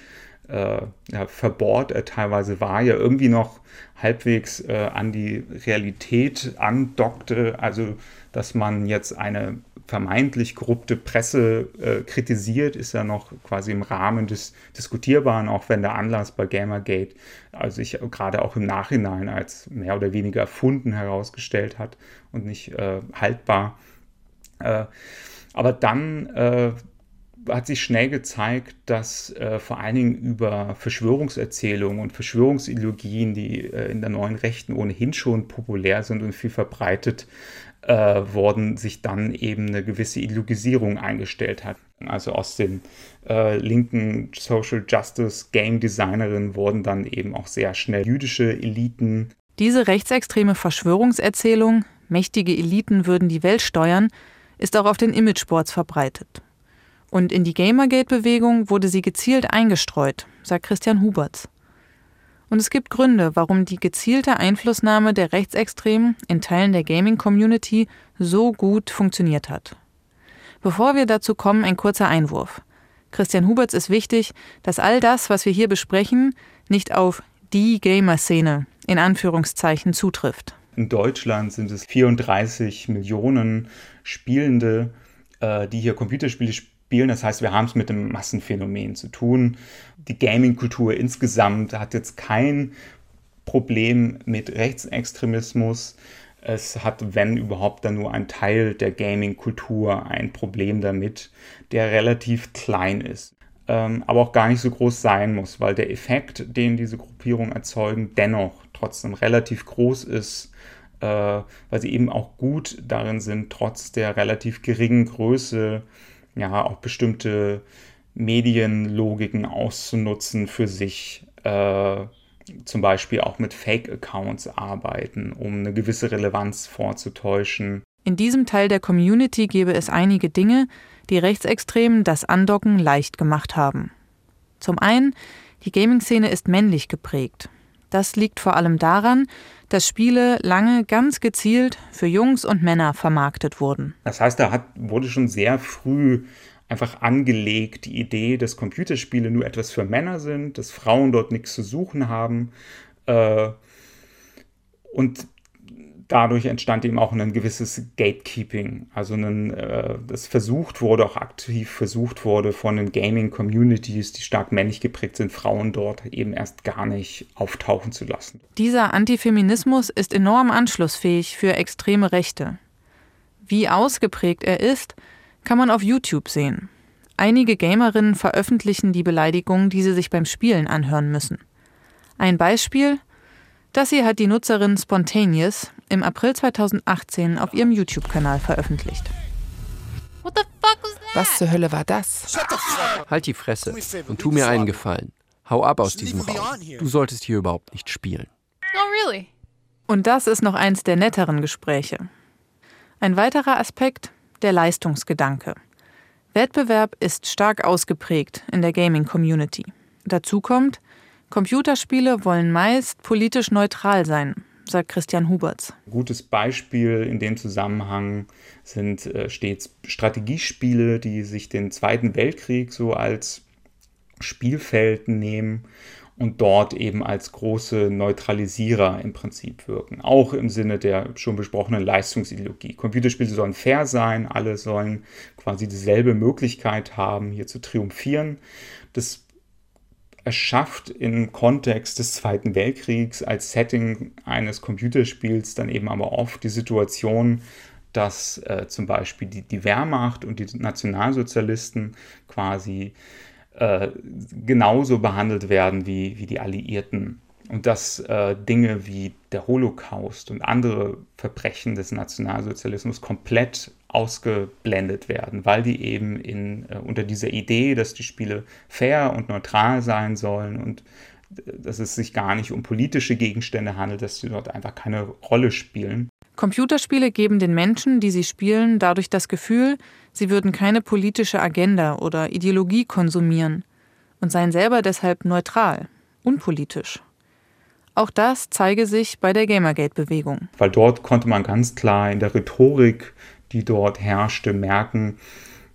äh, ja, verbohrt er teilweise war, ja irgendwie noch halbwegs äh, an die Realität andockte. Also, dass man jetzt eine vermeintlich korrupte Presse äh, kritisiert, ist ja noch quasi im Rahmen des Diskutierbaren, auch wenn der Anlass bei Gamergate also sich gerade auch im Nachhinein als mehr oder weniger erfunden herausgestellt hat und nicht äh, haltbar. Äh, aber dann äh, hat sich schnell gezeigt, dass äh, vor allen Dingen über Verschwörungserzählungen und Verschwörungsideologien, die äh, in der neuen Rechten ohnehin schon populär sind und viel verbreitet äh, worden, sich dann eben eine gewisse Ideologisierung eingestellt hat. Also aus den äh, linken Social Justice Game Designerinnen wurden dann eben auch sehr schnell jüdische Eliten. Diese rechtsextreme Verschwörungserzählung, mächtige Eliten würden die Welt steuern, ist auch auf den Imageboards verbreitet. Und in die Gamergate-Bewegung wurde sie gezielt eingestreut, sagt Christian Huberts. Und es gibt Gründe, warum die gezielte Einflussnahme der Rechtsextremen in Teilen der Gaming-Community so gut funktioniert hat. Bevor wir dazu kommen, ein kurzer Einwurf. Christian Huberts ist wichtig, dass all das, was wir hier besprechen, nicht auf die Gamer-Szene in Anführungszeichen zutrifft. In Deutschland sind es 34 Millionen Spielende, äh, die hier Computerspiele spielen spielen. Das heißt, wir haben es mit einem Massenphänomen zu tun. Die Gaming-Kultur insgesamt hat jetzt kein Problem mit Rechtsextremismus. Es hat, wenn überhaupt, dann nur ein Teil der Gaming-Kultur ein Problem damit, der relativ klein ist. Ähm, aber auch gar nicht so groß sein muss, weil der Effekt, den diese Gruppierungen erzeugen, dennoch trotzdem relativ groß ist, äh, weil sie eben auch gut darin sind, trotz der relativ geringen Größe ja auch bestimmte Medienlogiken auszunutzen für sich. Äh, zum Beispiel auch mit Fake-Accounts arbeiten, um eine gewisse Relevanz vorzutäuschen. In diesem Teil der Community gäbe es einige Dinge, die Rechtsextremen das Andocken leicht gemacht haben. Zum einen, die Gaming-Szene ist männlich geprägt. Das liegt vor allem daran, dass Spiele lange ganz gezielt für Jungs und Männer vermarktet wurden. Das heißt, da hat, wurde schon sehr früh einfach angelegt, die Idee, dass Computerspiele nur etwas für Männer sind, dass Frauen dort nichts zu suchen haben. Äh, und dadurch entstand eben auch ein gewisses Gatekeeping, also ein, äh, das versucht wurde, auch aktiv versucht wurde von den Gaming-Communities, die stark männlich geprägt sind, Frauen dort eben erst gar nicht auftauchen zu lassen. Dieser Antifeminismus ist enorm anschlussfähig für extreme Rechte. Wie ausgeprägt er ist, kann man auf YouTube sehen. Einige Gamerinnen veröffentlichen die Beleidigungen, die sie sich beim Spielen anhören müssen. Ein Beispiel? Das hier hat die Nutzerin Spontaneous im April 2018 auf ihrem YouTube-Kanal veröffentlicht. Was zur Hölle war das? Halt die Fresse und tu mir einen Gefallen. Hau ab aus diesem Raum. Du solltest hier überhaupt nicht spielen. Oh, und das ist noch eins der netteren Gespräche. Ein weiterer Aspekt, der Leistungsgedanke. Wettbewerb ist stark ausgeprägt in der Gaming-Community. Dazu kommt, Computerspiele wollen meist politisch neutral sein, sagt Christian Huberts. Gutes Beispiel in dem Zusammenhang sind äh, stets Strategiespiele, die sich den Zweiten Weltkrieg so als Spielfeld nehmen und dort eben als große Neutralisierer im Prinzip wirken. Auch im Sinne der schon besprochenen Leistungsideologie. Computerspiele sollen fair sein, alle sollen quasi dieselbe Möglichkeit haben, hier zu triumphieren. Das erschafft im Kontext des Zweiten Weltkriegs als Setting eines Computerspiels dann eben aber oft die Situation, dass äh, zum Beispiel die, die Wehrmacht und die Nationalsozialisten quasi äh, genauso behandelt werden wie, wie die Alliierten. Und dass äh, Dinge wie der Holocaust und andere Verbrechen des Nationalsozialismus komplett ausgeblendet werden, weil die eben in, äh, unter dieser Idee, dass die Spiele fair und neutral sein sollen und äh, dass es sich gar nicht um politische Gegenstände handelt, dass sie dort einfach keine Rolle spielen. Computerspiele geben den Menschen, die sie spielen, dadurch das Gefühl, sie würden keine politische Agenda oder Ideologie konsumieren und seien selber deshalb neutral, unpolitisch. Auch das zeige sich bei der Gamergate-Bewegung. Weil dort konnte man ganz klar in der Rhetorik, die dort herrschte, merken,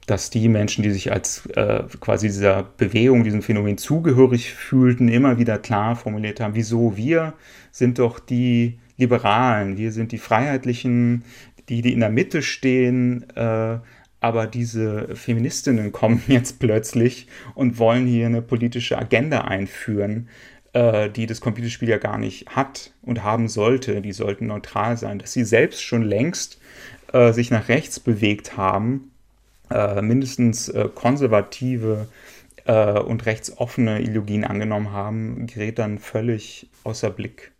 dass die Menschen, die sich als äh, quasi dieser Bewegung, diesem Phänomen zugehörig fühlten, immer wieder klar formuliert haben, wieso wir sind doch die Liberalen, wir sind die Freiheitlichen, die, die in der Mitte stehen, äh, aber diese Feministinnen kommen jetzt plötzlich und wollen hier eine politische Agenda einführen, äh, die das Computerspiel ja gar nicht hat und haben sollte. Die sollten neutral sein. Dass sie selbst schon längst äh, sich nach rechts bewegt haben, äh, mindestens äh, konservative äh, und rechtsoffene Ideologien angenommen haben, gerät dann völlig außer Blick.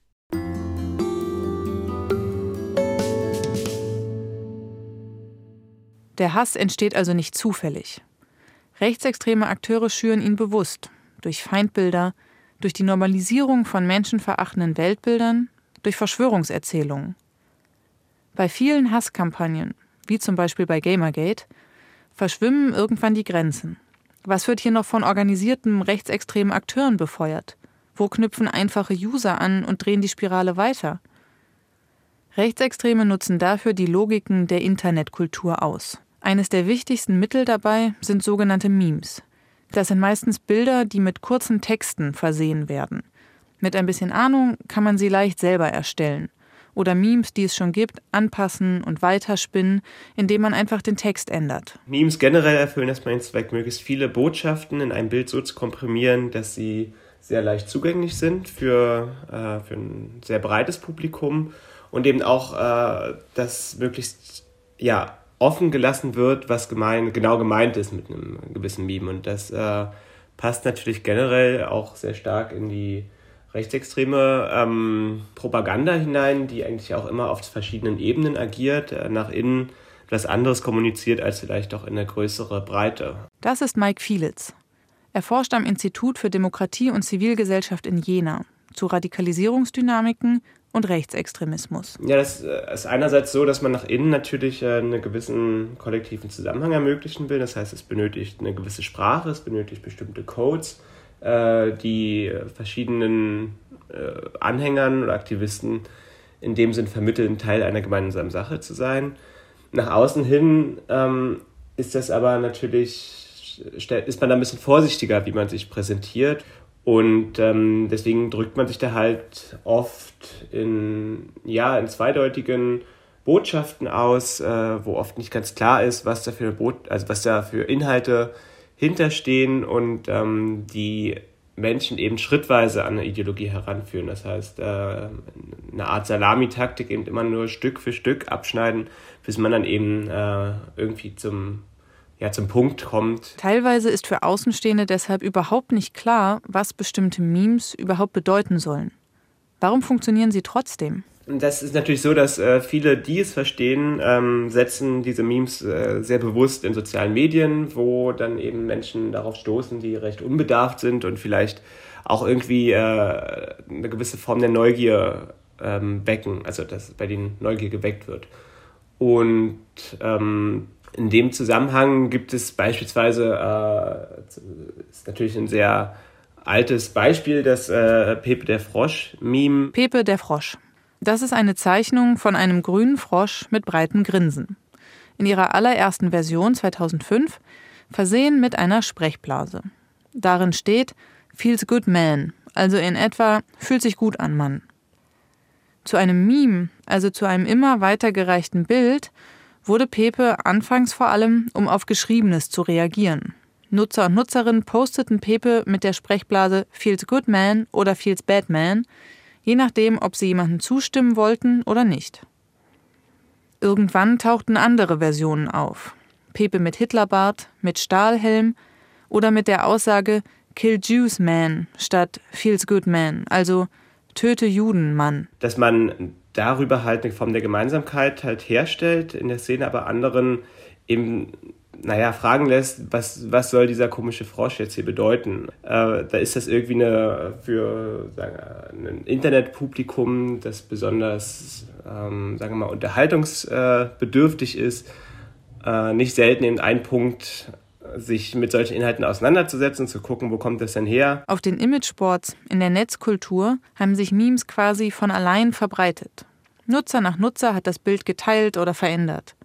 Der Hass entsteht also nicht zufällig. Rechtsextreme Akteure schüren ihn bewusst, durch Feindbilder, durch die Normalisierung von menschenverachtenden Weltbildern, durch Verschwörungserzählungen. Bei vielen Hasskampagnen, wie zum Beispiel bei Gamergate, verschwimmen irgendwann die Grenzen. Was wird hier noch von organisierten rechtsextremen Akteuren befeuert? Wo knüpfen einfache User an und drehen die Spirale weiter? Rechtsextreme nutzen dafür die Logiken der Internetkultur aus. Eines der wichtigsten Mittel dabei sind sogenannte Memes. Das sind meistens Bilder, die mit kurzen Texten versehen werden. Mit ein bisschen Ahnung kann man sie leicht selber erstellen. Oder Memes, die es schon gibt, anpassen und weiterspinnen, indem man einfach den Text ändert. Memes generell erfüllen erstmal den Zweck, möglichst viele Botschaften in ein Bild so zu komprimieren, dass sie sehr leicht zugänglich sind für, äh, für ein sehr breites Publikum und eben auch, äh, dass möglichst ja, offen gelassen wird, was gemein, genau gemeint ist mit einem gewissen Meme. Und das äh, passt natürlich generell auch sehr stark in die rechtsextreme ähm, Propaganda hinein, die eigentlich auch immer auf verschiedenen Ebenen agiert, äh, nach innen etwas anderes kommuniziert als vielleicht auch in der größeren Breite. Das ist Mike Fielitz. Er forscht am Institut für Demokratie und Zivilgesellschaft in Jena, zu Radikalisierungsdynamiken und Rechtsextremismus. Ja, das äh, ist einerseits so, dass man nach innen natürlich äh, einen gewissen kollektiven Zusammenhang ermöglichen will. Das heißt, es benötigt eine gewisse Sprache, es benötigt bestimmte Codes, äh, die verschiedenen Anhängern oder Aktivisten in dem Sinn vermitteln, Teil einer gemeinsamen Sache zu sein. Nach außen hin ähm, ist das aber natürlich, ist man da ein bisschen vorsichtiger, wie man sich präsentiert. Und ähm, deswegen drückt man sich da halt oft in, ja, in zweideutigen Botschaften aus, äh, wo oft nicht ganz klar ist, was da für, Bot also was da für Inhalte hinterstehen und ähm, die Menschen eben schrittweise an eine Ideologie heranführen. Das heißt, äh, eine Art Salamitaktik eben immer nur Stück für Stück abschneiden, bis man dann eben äh, irgendwie zum ja, zum Punkt kommt. Teilweise ist für Außenstehende deshalb überhaupt nicht klar, was bestimmte Memes überhaupt bedeuten sollen. Warum funktionieren sie trotzdem? Das ist natürlich so, dass äh, viele, die es verstehen, ähm, setzen diese Memes äh, sehr bewusst in sozialen Medien, wo dann eben Menschen darauf stoßen, die recht unbedarft sind und vielleicht auch irgendwie äh, eine gewisse Form der Neugier ähm, wecken, also dass bei denen Neugier geweckt wird. Und ähm, in dem Zusammenhang gibt es beispielsweise, äh, ist natürlich ein sehr altes Beispiel, das äh, Pepe der Frosch-Meme. Pepe der Frosch. Das ist eine Zeichnung von einem grünen Frosch mit breitem Grinsen. In ihrer allerersten Version 2005 versehen mit einer Sprechblase. Darin steht Feels good man, also in etwa fühlt sich gut an Mann. Zu einem Meme, also zu einem immer weitergereichten Bild, wurde Pepe anfangs vor allem, um auf Geschriebenes zu reagieren. Nutzer und Nutzerinnen posteten Pepe mit der Sprechblase Feels Good Man oder Feels Bad Man, je nachdem, ob sie jemandem zustimmen wollten oder nicht. Irgendwann tauchten andere Versionen auf. Pepe mit Hitlerbart, mit Stahlhelm oder mit der Aussage Kill Jews Man statt Feels Good Man, also Töte Juden Mann. Dass man darüber halt eine Form der Gemeinsamkeit halt herstellt in der Szene, aber anderen eben, naja, fragen lässt, was, was soll dieser komische Frosch jetzt hier bedeuten? Äh, da ist das irgendwie eine, für sagen wir, ein Internetpublikum, das besonders, ähm, sagen wir mal, unterhaltungsbedürftig ist, äh, nicht selten eben ein Punkt, sich mit solchen Inhalten auseinanderzusetzen, zu gucken, wo kommt das denn her. Auf den Imageboards in der Netzkultur haben sich Memes quasi von allein verbreitet. Nutzer nach Nutzer hat das Bild geteilt oder verändert.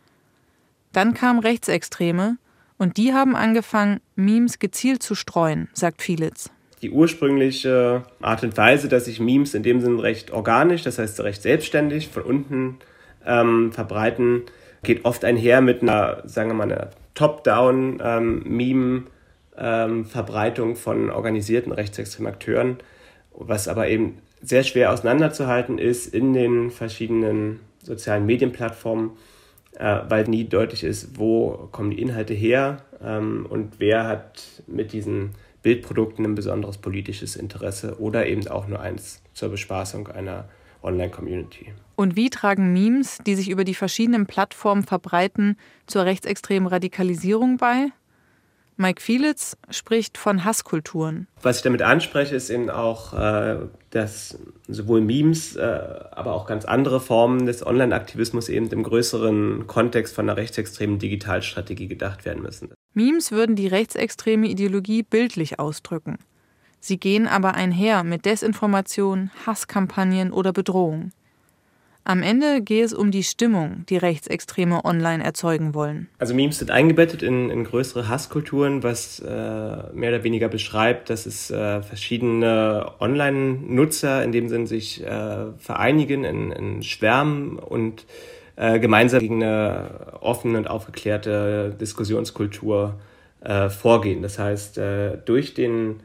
Dann kamen Rechtsextreme und die haben angefangen, Memes gezielt zu streuen, sagt Fielitz. Die ursprüngliche Art und Weise, dass sich Memes in dem Sinne recht organisch, das heißt recht selbstständig von unten ähm, verbreiten, geht oft einher mit einer, sagen wir mal, einer Top-Down-Meme-Verbreitung ähm, ähm, von organisierten rechtsextremen Akteuren, was aber eben sehr schwer auseinanderzuhalten ist in den verschiedenen sozialen Medienplattformen, äh, weil nie deutlich ist, wo kommen die Inhalte her ähm, und wer hat mit diesen Bildprodukten ein besonderes politisches Interesse oder eben auch nur eins zur Bespaßung einer Online-Community. Und wie tragen Memes, die sich über die verschiedenen Plattformen verbreiten, zur rechtsextremen Radikalisierung bei? Mike Fielitz spricht von Hasskulturen. Was ich damit anspreche, ist eben auch, äh, dass sowohl Memes, äh, aber auch ganz andere Formen des Online-Aktivismus eben im größeren Kontext von einer rechtsextremen Digitalstrategie gedacht werden müssen. Memes würden die rechtsextreme Ideologie bildlich ausdrücken. Sie gehen aber einher mit Desinformation, Hasskampagnen oder Bedrohung. Am Ende gehe es um die Stimmung, die Rechtsextreme online erzeugen wollen. Also Memes sind eingebettet in, in größere Hasskulturen, was äh, mehr oder weniger beschreibt, dass es äh, verschiedene Online-Nutzer in dem Sinn sich äh, vereinigen in, in Schwärmen und äh, gemeinsam gegen eine offene und aufgeklärte Diskussionskultur äh, vorgehen. Das heißt, äh, durch den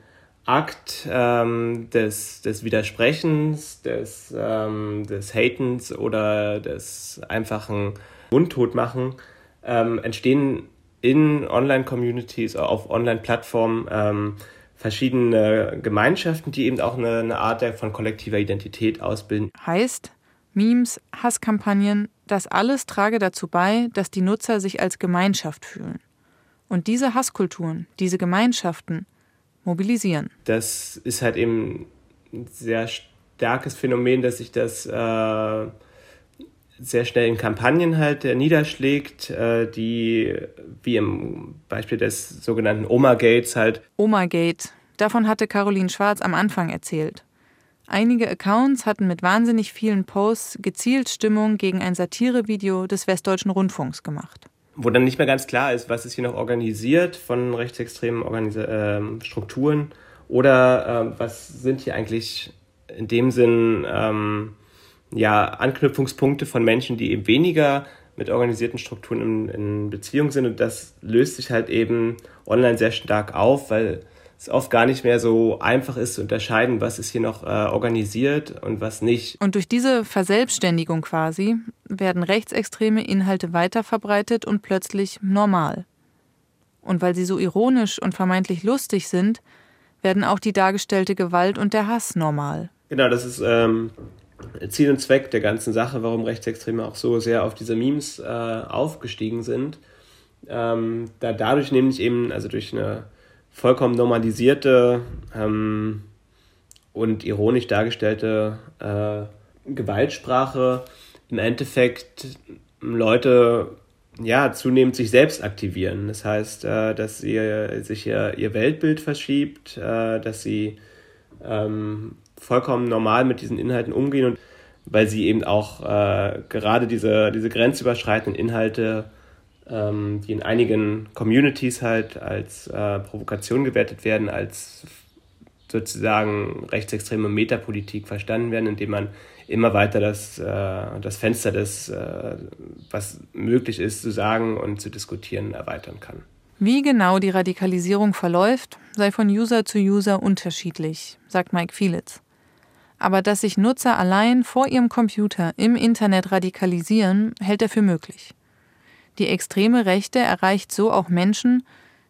Akt ähm, des, des Widersprechens, des, ähm, des Hatens oder des einfachen Mundtotmachen ähm, entstehen in Online-Communities, auf Online-Plattformen ähm, verschiedene Gemeinschaften, die eben auch eine, eine Art von kollektiver Identität ausbilden. Heißt, Memes, Hasskampagnen, das alles trage dazu bei, dass die Nutzer sich als Gemeinschaft fühlen. Und diese Hasskulturen, diese Gemeinschaften, mobilisieren. Das ist halt eben sehr starkes Phänomen, dass sich das äh, sehr schnell in Kampagnen halt äh, niederschlägt, äh, die wie im Beispiel des sogenannten Oma-Gates halt. Oma-Gate, davon hatte Caroline Schwarz am Anfang erzählt. Einige Accounts hatten mit wahnsinnig vielen Posts gezielt Stimmung gegen ein Satirevideo des Westdeutschen Rundfunks gemacht. Wo dann nicht mehr ganz klar ist, was ist hier noch organisiert von rechtsextremen Organis äh, Strukturen oder äh, was sind hier eigentlich in dem Sinn ähm, ja, Anknüpfungspunkte von Menschen, die eben weniger mit organisierten Strukturen in, in Beziehung sind. Und das löst sich halt eben online sehr stark auf, weil es oft gar nicht mehr so einfach ist zu unterscheiden, was ist hier noch äh, organisiert und was nicht. Und durch diese Verselbstständigung quasi werden rechtsextreme Inhalte weiterverbreitet und plötzlich normal. Und weil sie so ironisch und vermeintlich lustig sind, werden auch die dargestellte Gewalt und der Hass normal. Genau, das ist ähm, Ziel und Zweck der ganzen Sache, warum Rechtsextreme auch so sehr auf diese Memes äh, aufgestiegen sind. Ähm, da dadurch nämlich eben, also durch eine vollkommen normalisierte ähm, und ironisch dargestellte äh, Gewaltsprache im Endeffekt Leute ja zunehmend sich selbst aktivieren. Das heißt, äh, dass sie sich ihr, ihr Weltbild verschiebt, äh, dass sie ähm, vollkommen normal mit diesen Inhalten umgehen und weil sie eben auch äh, gerade diese, diese grenzüberschreitenden Inhalte, ähm, die in einigen Communities halt als äh, Provokation gewertet werden, als sozusagen rechtsextreme Metapolitik verstanden werden, indem man immer weiter das, äh, das Fenster des, äh, was möglich ist, zu sagen und zu diskutieren, erweitern kann. Wie genau die Radikalisierung verläuft, sei von User zu User unterschiedlich, sagt Mike Fielitz aber dass sich Nutzer allein vor ihrem Computer im Internet radikalisieren, hält er für möglich. Die extreme Rechte erreicht so auch Menschen,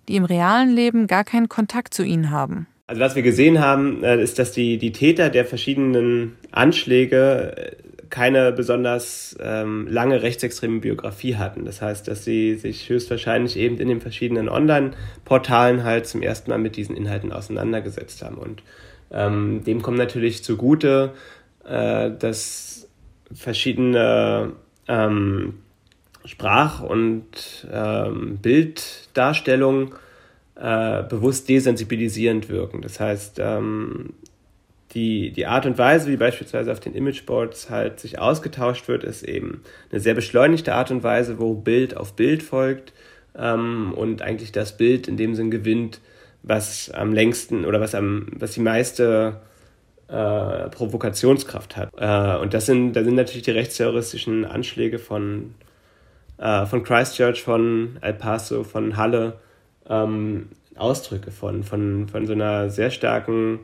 die im realen Leben gar keinen Kontakt zu ihnen haben. Also was wir gesehen haben, äh, ist, dass die, die Täter der verschiedenen Anschläge äh, keine besonders ähm, lange rechtsextreme Biografie hatten. Das heißt, dass sie sich höchstwahrscheinlich eben in den verschiedenen Online-Portalen halt zum ersten Mal mit diesen Inhalten auseinandergesetzt haben. Und ähm, dem kommt natürlich zugute, äh, dass verschiedene ähm, Sprach- und ähm, Bilddarstellungen äh, bewusst desensibilisierend wirken. Das heißt, ähm, die, die Art und Weise, wie beispielsweise auf den Imageboards halt sich ausgetauscht wird, ist eben eine sehr beschleunigte Art und Weise, wo Bild auf Bild folgt ähm, und eigentlich das Bild in dem Sinn gewinnt, was am längsten oder was am, was die meiste äh, Provokationskraft hat. Äh, und das sind, da sind natürlich die rechtsterroristischen Anschläge von, äh, von Christchurch, von El Paso, von Halle ähm, Ausdrücke von, von, von so einer sehr starken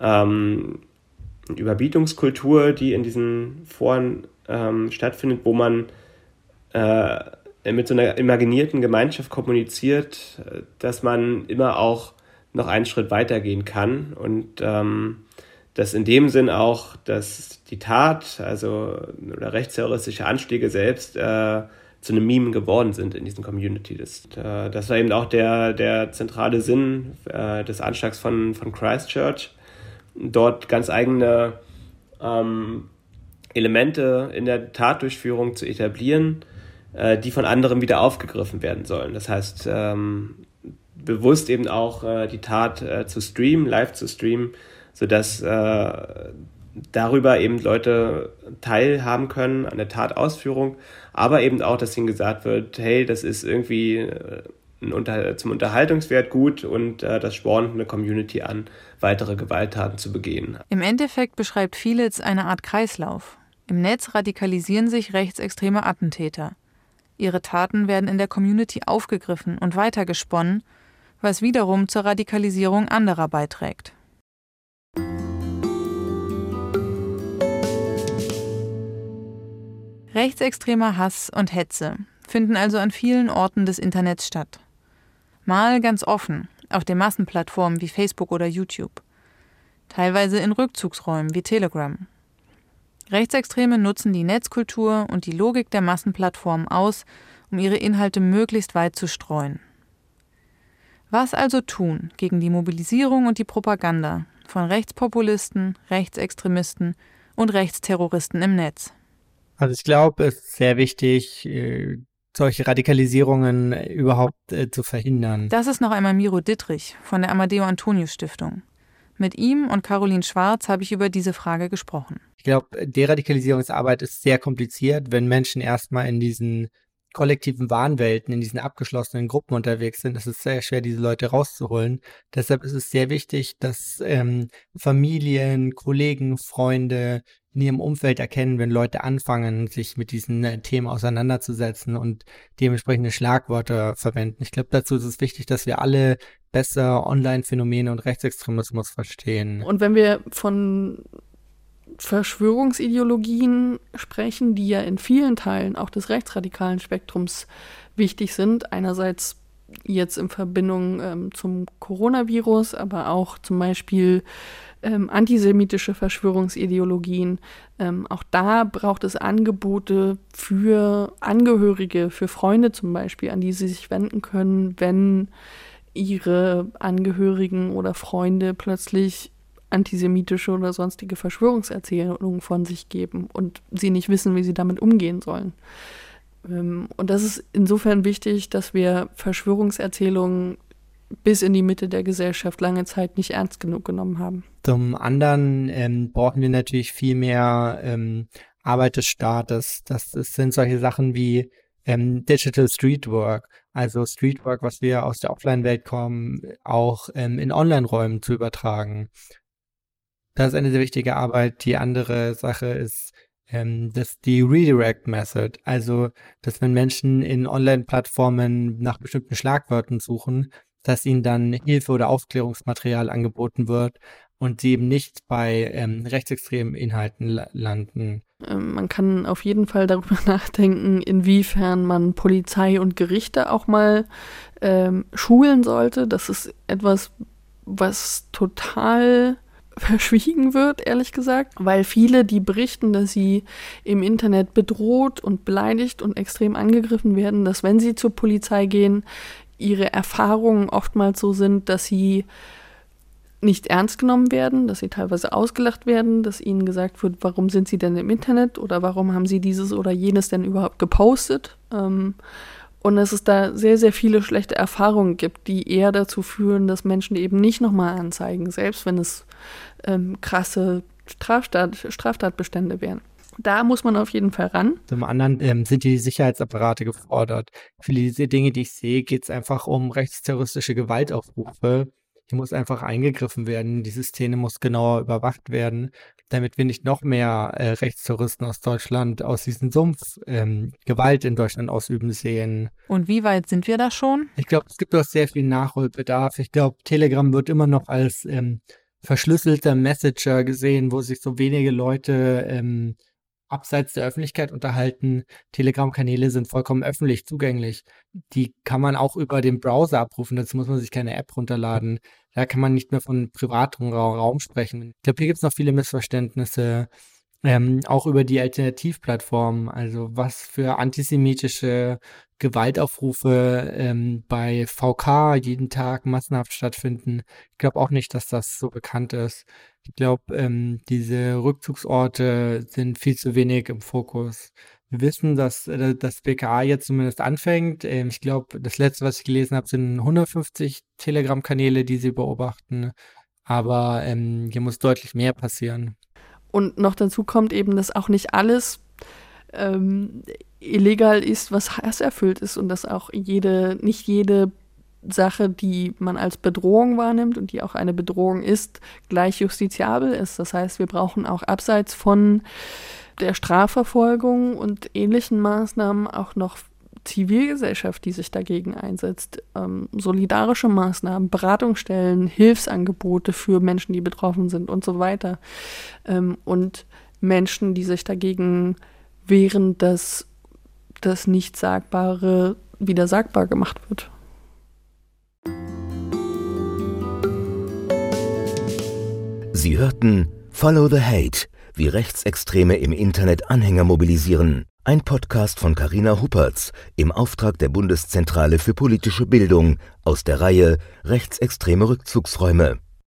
ähm, Überbietungskultur, die in diesen Foren ähm, stattfindet, wo man äh, mit so einer imaginierten Gemeinschaft kommuniziert, dass man immer auch noch einen Schritt weitergehen kann und ähm, dass in dem Sinn auch, dass die Tat, also oder rechtsterroristische Anschläge selbst äh, zu einem Meme geworden sind in diesen Community. Das, äh, war eben auch der, der zentrale Sinn äh, des Anschlags von, von Christchurch, dort ganz eigene ähm, Elemente in der Tatdurchführung zu etablieren, äh, die von anderen wieder aufgegriffen werden sollen. Das heißt, ähm, bewusst eben auch äh, die Tat zu streamen, live zu streamen, sodass darüber eben Leute teilhaben können an der Tatausführung, aber eben auch, dass ihnen gesagt wird, hey, das ist irgendwie äh, unter, zum Unterhaltungswert gut und äh, das spornt eine Community an, weitere Gewalttaten zu begehen. Im Endeffekt beschreibt Fielitz eine Art Kreislauf. Im Netz radikalisieren sich rechtsextreme Attentäter. Ihre Taten werden in der Community aufgegriffen und weitergesponnen, was wiederum zur Radikalisierung anderer beiträgt. Rechtsextremer Hass und Hetze finden also an vielen Orten des Internets statt. Mal ganz offen, auf den Massenplattformen wie Facebook oder YouTube. Teilweise in Rückzugsräumen wie Telegram. Rechtsextreme nutzen die Netzkultur und die Logik der Massenplattformen aus, um ihre Inhalte möglichst weit zu streuen. Was also tun gegen die Mobilisierung und die Propaganda von Rechtspopulisten, Rechtsextremisten und Rechtsterroristen im Netz. Also ich glaube, es ist sehr wichtig, äh, solche Radikalisierungen überhaupt äh, zu verhindern. Das ist noch einmal Miro Dittrich von der Amadeo Antonio Stiftung. Mit ihm und Caroline Schwarz habe ich über diese Frage gesprochen. Ich glaube, Deradikalisierungsarbeit ist sehr kompliziert, wenn Menschen erstmal in diesen kollektiven Wahnwelten, in diesen abgeschlossenen Gruppen unterwegs sind, ist es sehr schwer, diese Leute rauszuholen. Deshalb ist es sehr wichtig, dass ähm, Familien, Kollegen, Freunde in ihrem Umfeld erkennen, wenn Leute anfangen, sich mit diesen äh, Themen auseinanderzusetzen und dementsprechende Schlagworte verwenden. Ich glaube, dazu ist es wichtig, dass wir alle besser Online-Phänomene und Rechtsextremismus verstehen. Und wenn wir von Verschwörungsideologien sprechen, die ja in vielen Teilen auch des rechtsradikalen Spektrums wichtig sind. Einerseits jetzt in Verbindung ähm, zum Coronavirus, aber auch zum Beispiel ähm, antisemitische Verschwörungsideologien. Ähm, auch da braucht es Angebote für Angehörige, für Freunde zum Beispiel, an die sie sich wenden können, wenn ihre Angehörigen oder Freunde plötzlich antisemitische oder sonstige Verschwörungserzählungen von sich geben und sie nicht wissen, wie sie damit umgehen sollen. Ähm, und das ist insofern wichtig, dass wir Verschwörungserzählungen bis in die Mitte der Gesellschaft lange Zeit nicht ernst genug genommen haben. Zum anderen ähm, brauchen wir natürlich viel mehr ähm, Arbeit des Staates. Das, das sind solche Sachen wie ähm, Digital Streetwork, also Streetwork, was wir aus der Offline-Welt kommen, auch ähm, in Online-Räumen zu übertragen. Das ist eine sehr wichtige Arbeit. Die andere Sache ist ähm, dass die Redirect Method, also dass wenn Menschen in Online-Plattformen nach bestimmten Schlagwörtern suchen, dass ihnen dann Hilfe oder Aufklärungsmaterial angeboten wird und sie eben nicht bei ähm, rechtsextremen Inhalten la landen. Ähm, man kann auf jeden Fall darüber nachdenken, inwiefern man Polizei und Gerichte auch mal ähm, schulen sollte. Das ist etwas, was total verschwiegen wird, ehrlich gesagt, weil viele, die berichten, dass sie im Internet bedroht und beleidigt und extrem angegriffen werden, dass wenn sie zur Polizei gehen, ihre Erfahrungen oftmals so sind, dass sie nicht ernst genommen werden, dass sie teilweise ausgelacht werden, dass ihnen gesagt wird, warum sind sie denn im Internet oder warum haben sie dieses oder jenes denn überhaupt gepostet. Ähm, und dass es da sehr, sehr viele schlechte Erfahrungen gibt, die eher dazu führen, dass Menschen eben nicht nochmal anzeigen, selbst wenn es ähm, krasse Straftat, Straftatbestände wären. Da muss man auf jeden Fall ran. Zum anderen ähm, sind die Sicherheitsapparate gefordert. Für diese Dinge, die ich sehe, geht es einfach um rechtsterroristische Gewaltaufrufe. Hier muss einfach eingegriffen werden. Diese Szene muss genauer überwacht werden damit wir nicht noch mehr äh, Rechtsterroristen aus Deutschland aus diesem Sumpf ähm, Gewalt in Deutschland ausüben sehen. Und wie weit sind wir da schon? Ich glaube, es gibt doch sehr viel Nachholbedarf. Ich glaube, Telegram wird immer noch als ähm, verschlüsselter Messenger gesehen, wo sich so wenige Leute ähm, abseits der Öffentlichkeit unterhalten. Telegram-Kanäle sind vollkommen öffentlich zugänglich. Die kann man auch über den Browser abrufen. Dazu muss man sich keine App runterladen. Da kann man nicht mehr von privatem Raum sprechen. Ich glaube, hier gibt es noch viele Missverständnisse. Ähm, auch über die Alternativplattformen, also was für antisemitische Gewaltaufrufe ähm, bei VK jeden Tag massenhaft stattfinden. Ich glaube auch nicht, dass das so bekannt ist. Ich glaube, ähm, diese Rückzugsorte sind viel zu wenig im Fokus. Wir wissen, dass äh, das BKA jetzt zumindest anfängt. Ähm, ich glaube, das letzte, was ich gelesen habe, sind 150 Telegram-Kanäle, die sie beobachten. Aber ähm, hier muss deutlich mehr passieren. Und noch dazu kommt eben, dass auch nicht alles ähm, illegal ist, was hasserfüllt ist und dass auch jede, nicht jede Sache, die man als Bedrohung wahrnimmt und die auch eine Bedrohung ist, gleich justiziabel ist. Das heißt, wir brauchen auch abseits von der Strafverfolgung und ähnlichen Maßnahmen auch noch Zivilgesellschaft, die sich dagegen einsetzt, ähm, solidarische Maßnahmen, Beratungsstellen, Hilfsangebote für Menschen, die betroffen sind und so weiter. Ähm, und Menschen, die sich dagegen wehren, dass das Nichtsagbare wieder sagbar gemacht wird. Sie hörten Follow the Hate, wie Rechtsextreme im Internet Anhänger mobilisieren. Ein Podcast von Carina Huppertz im Auftrag der Bundeszentrale für politische Bildung aus der Reihe Rechtsextreme Rückzugsräume.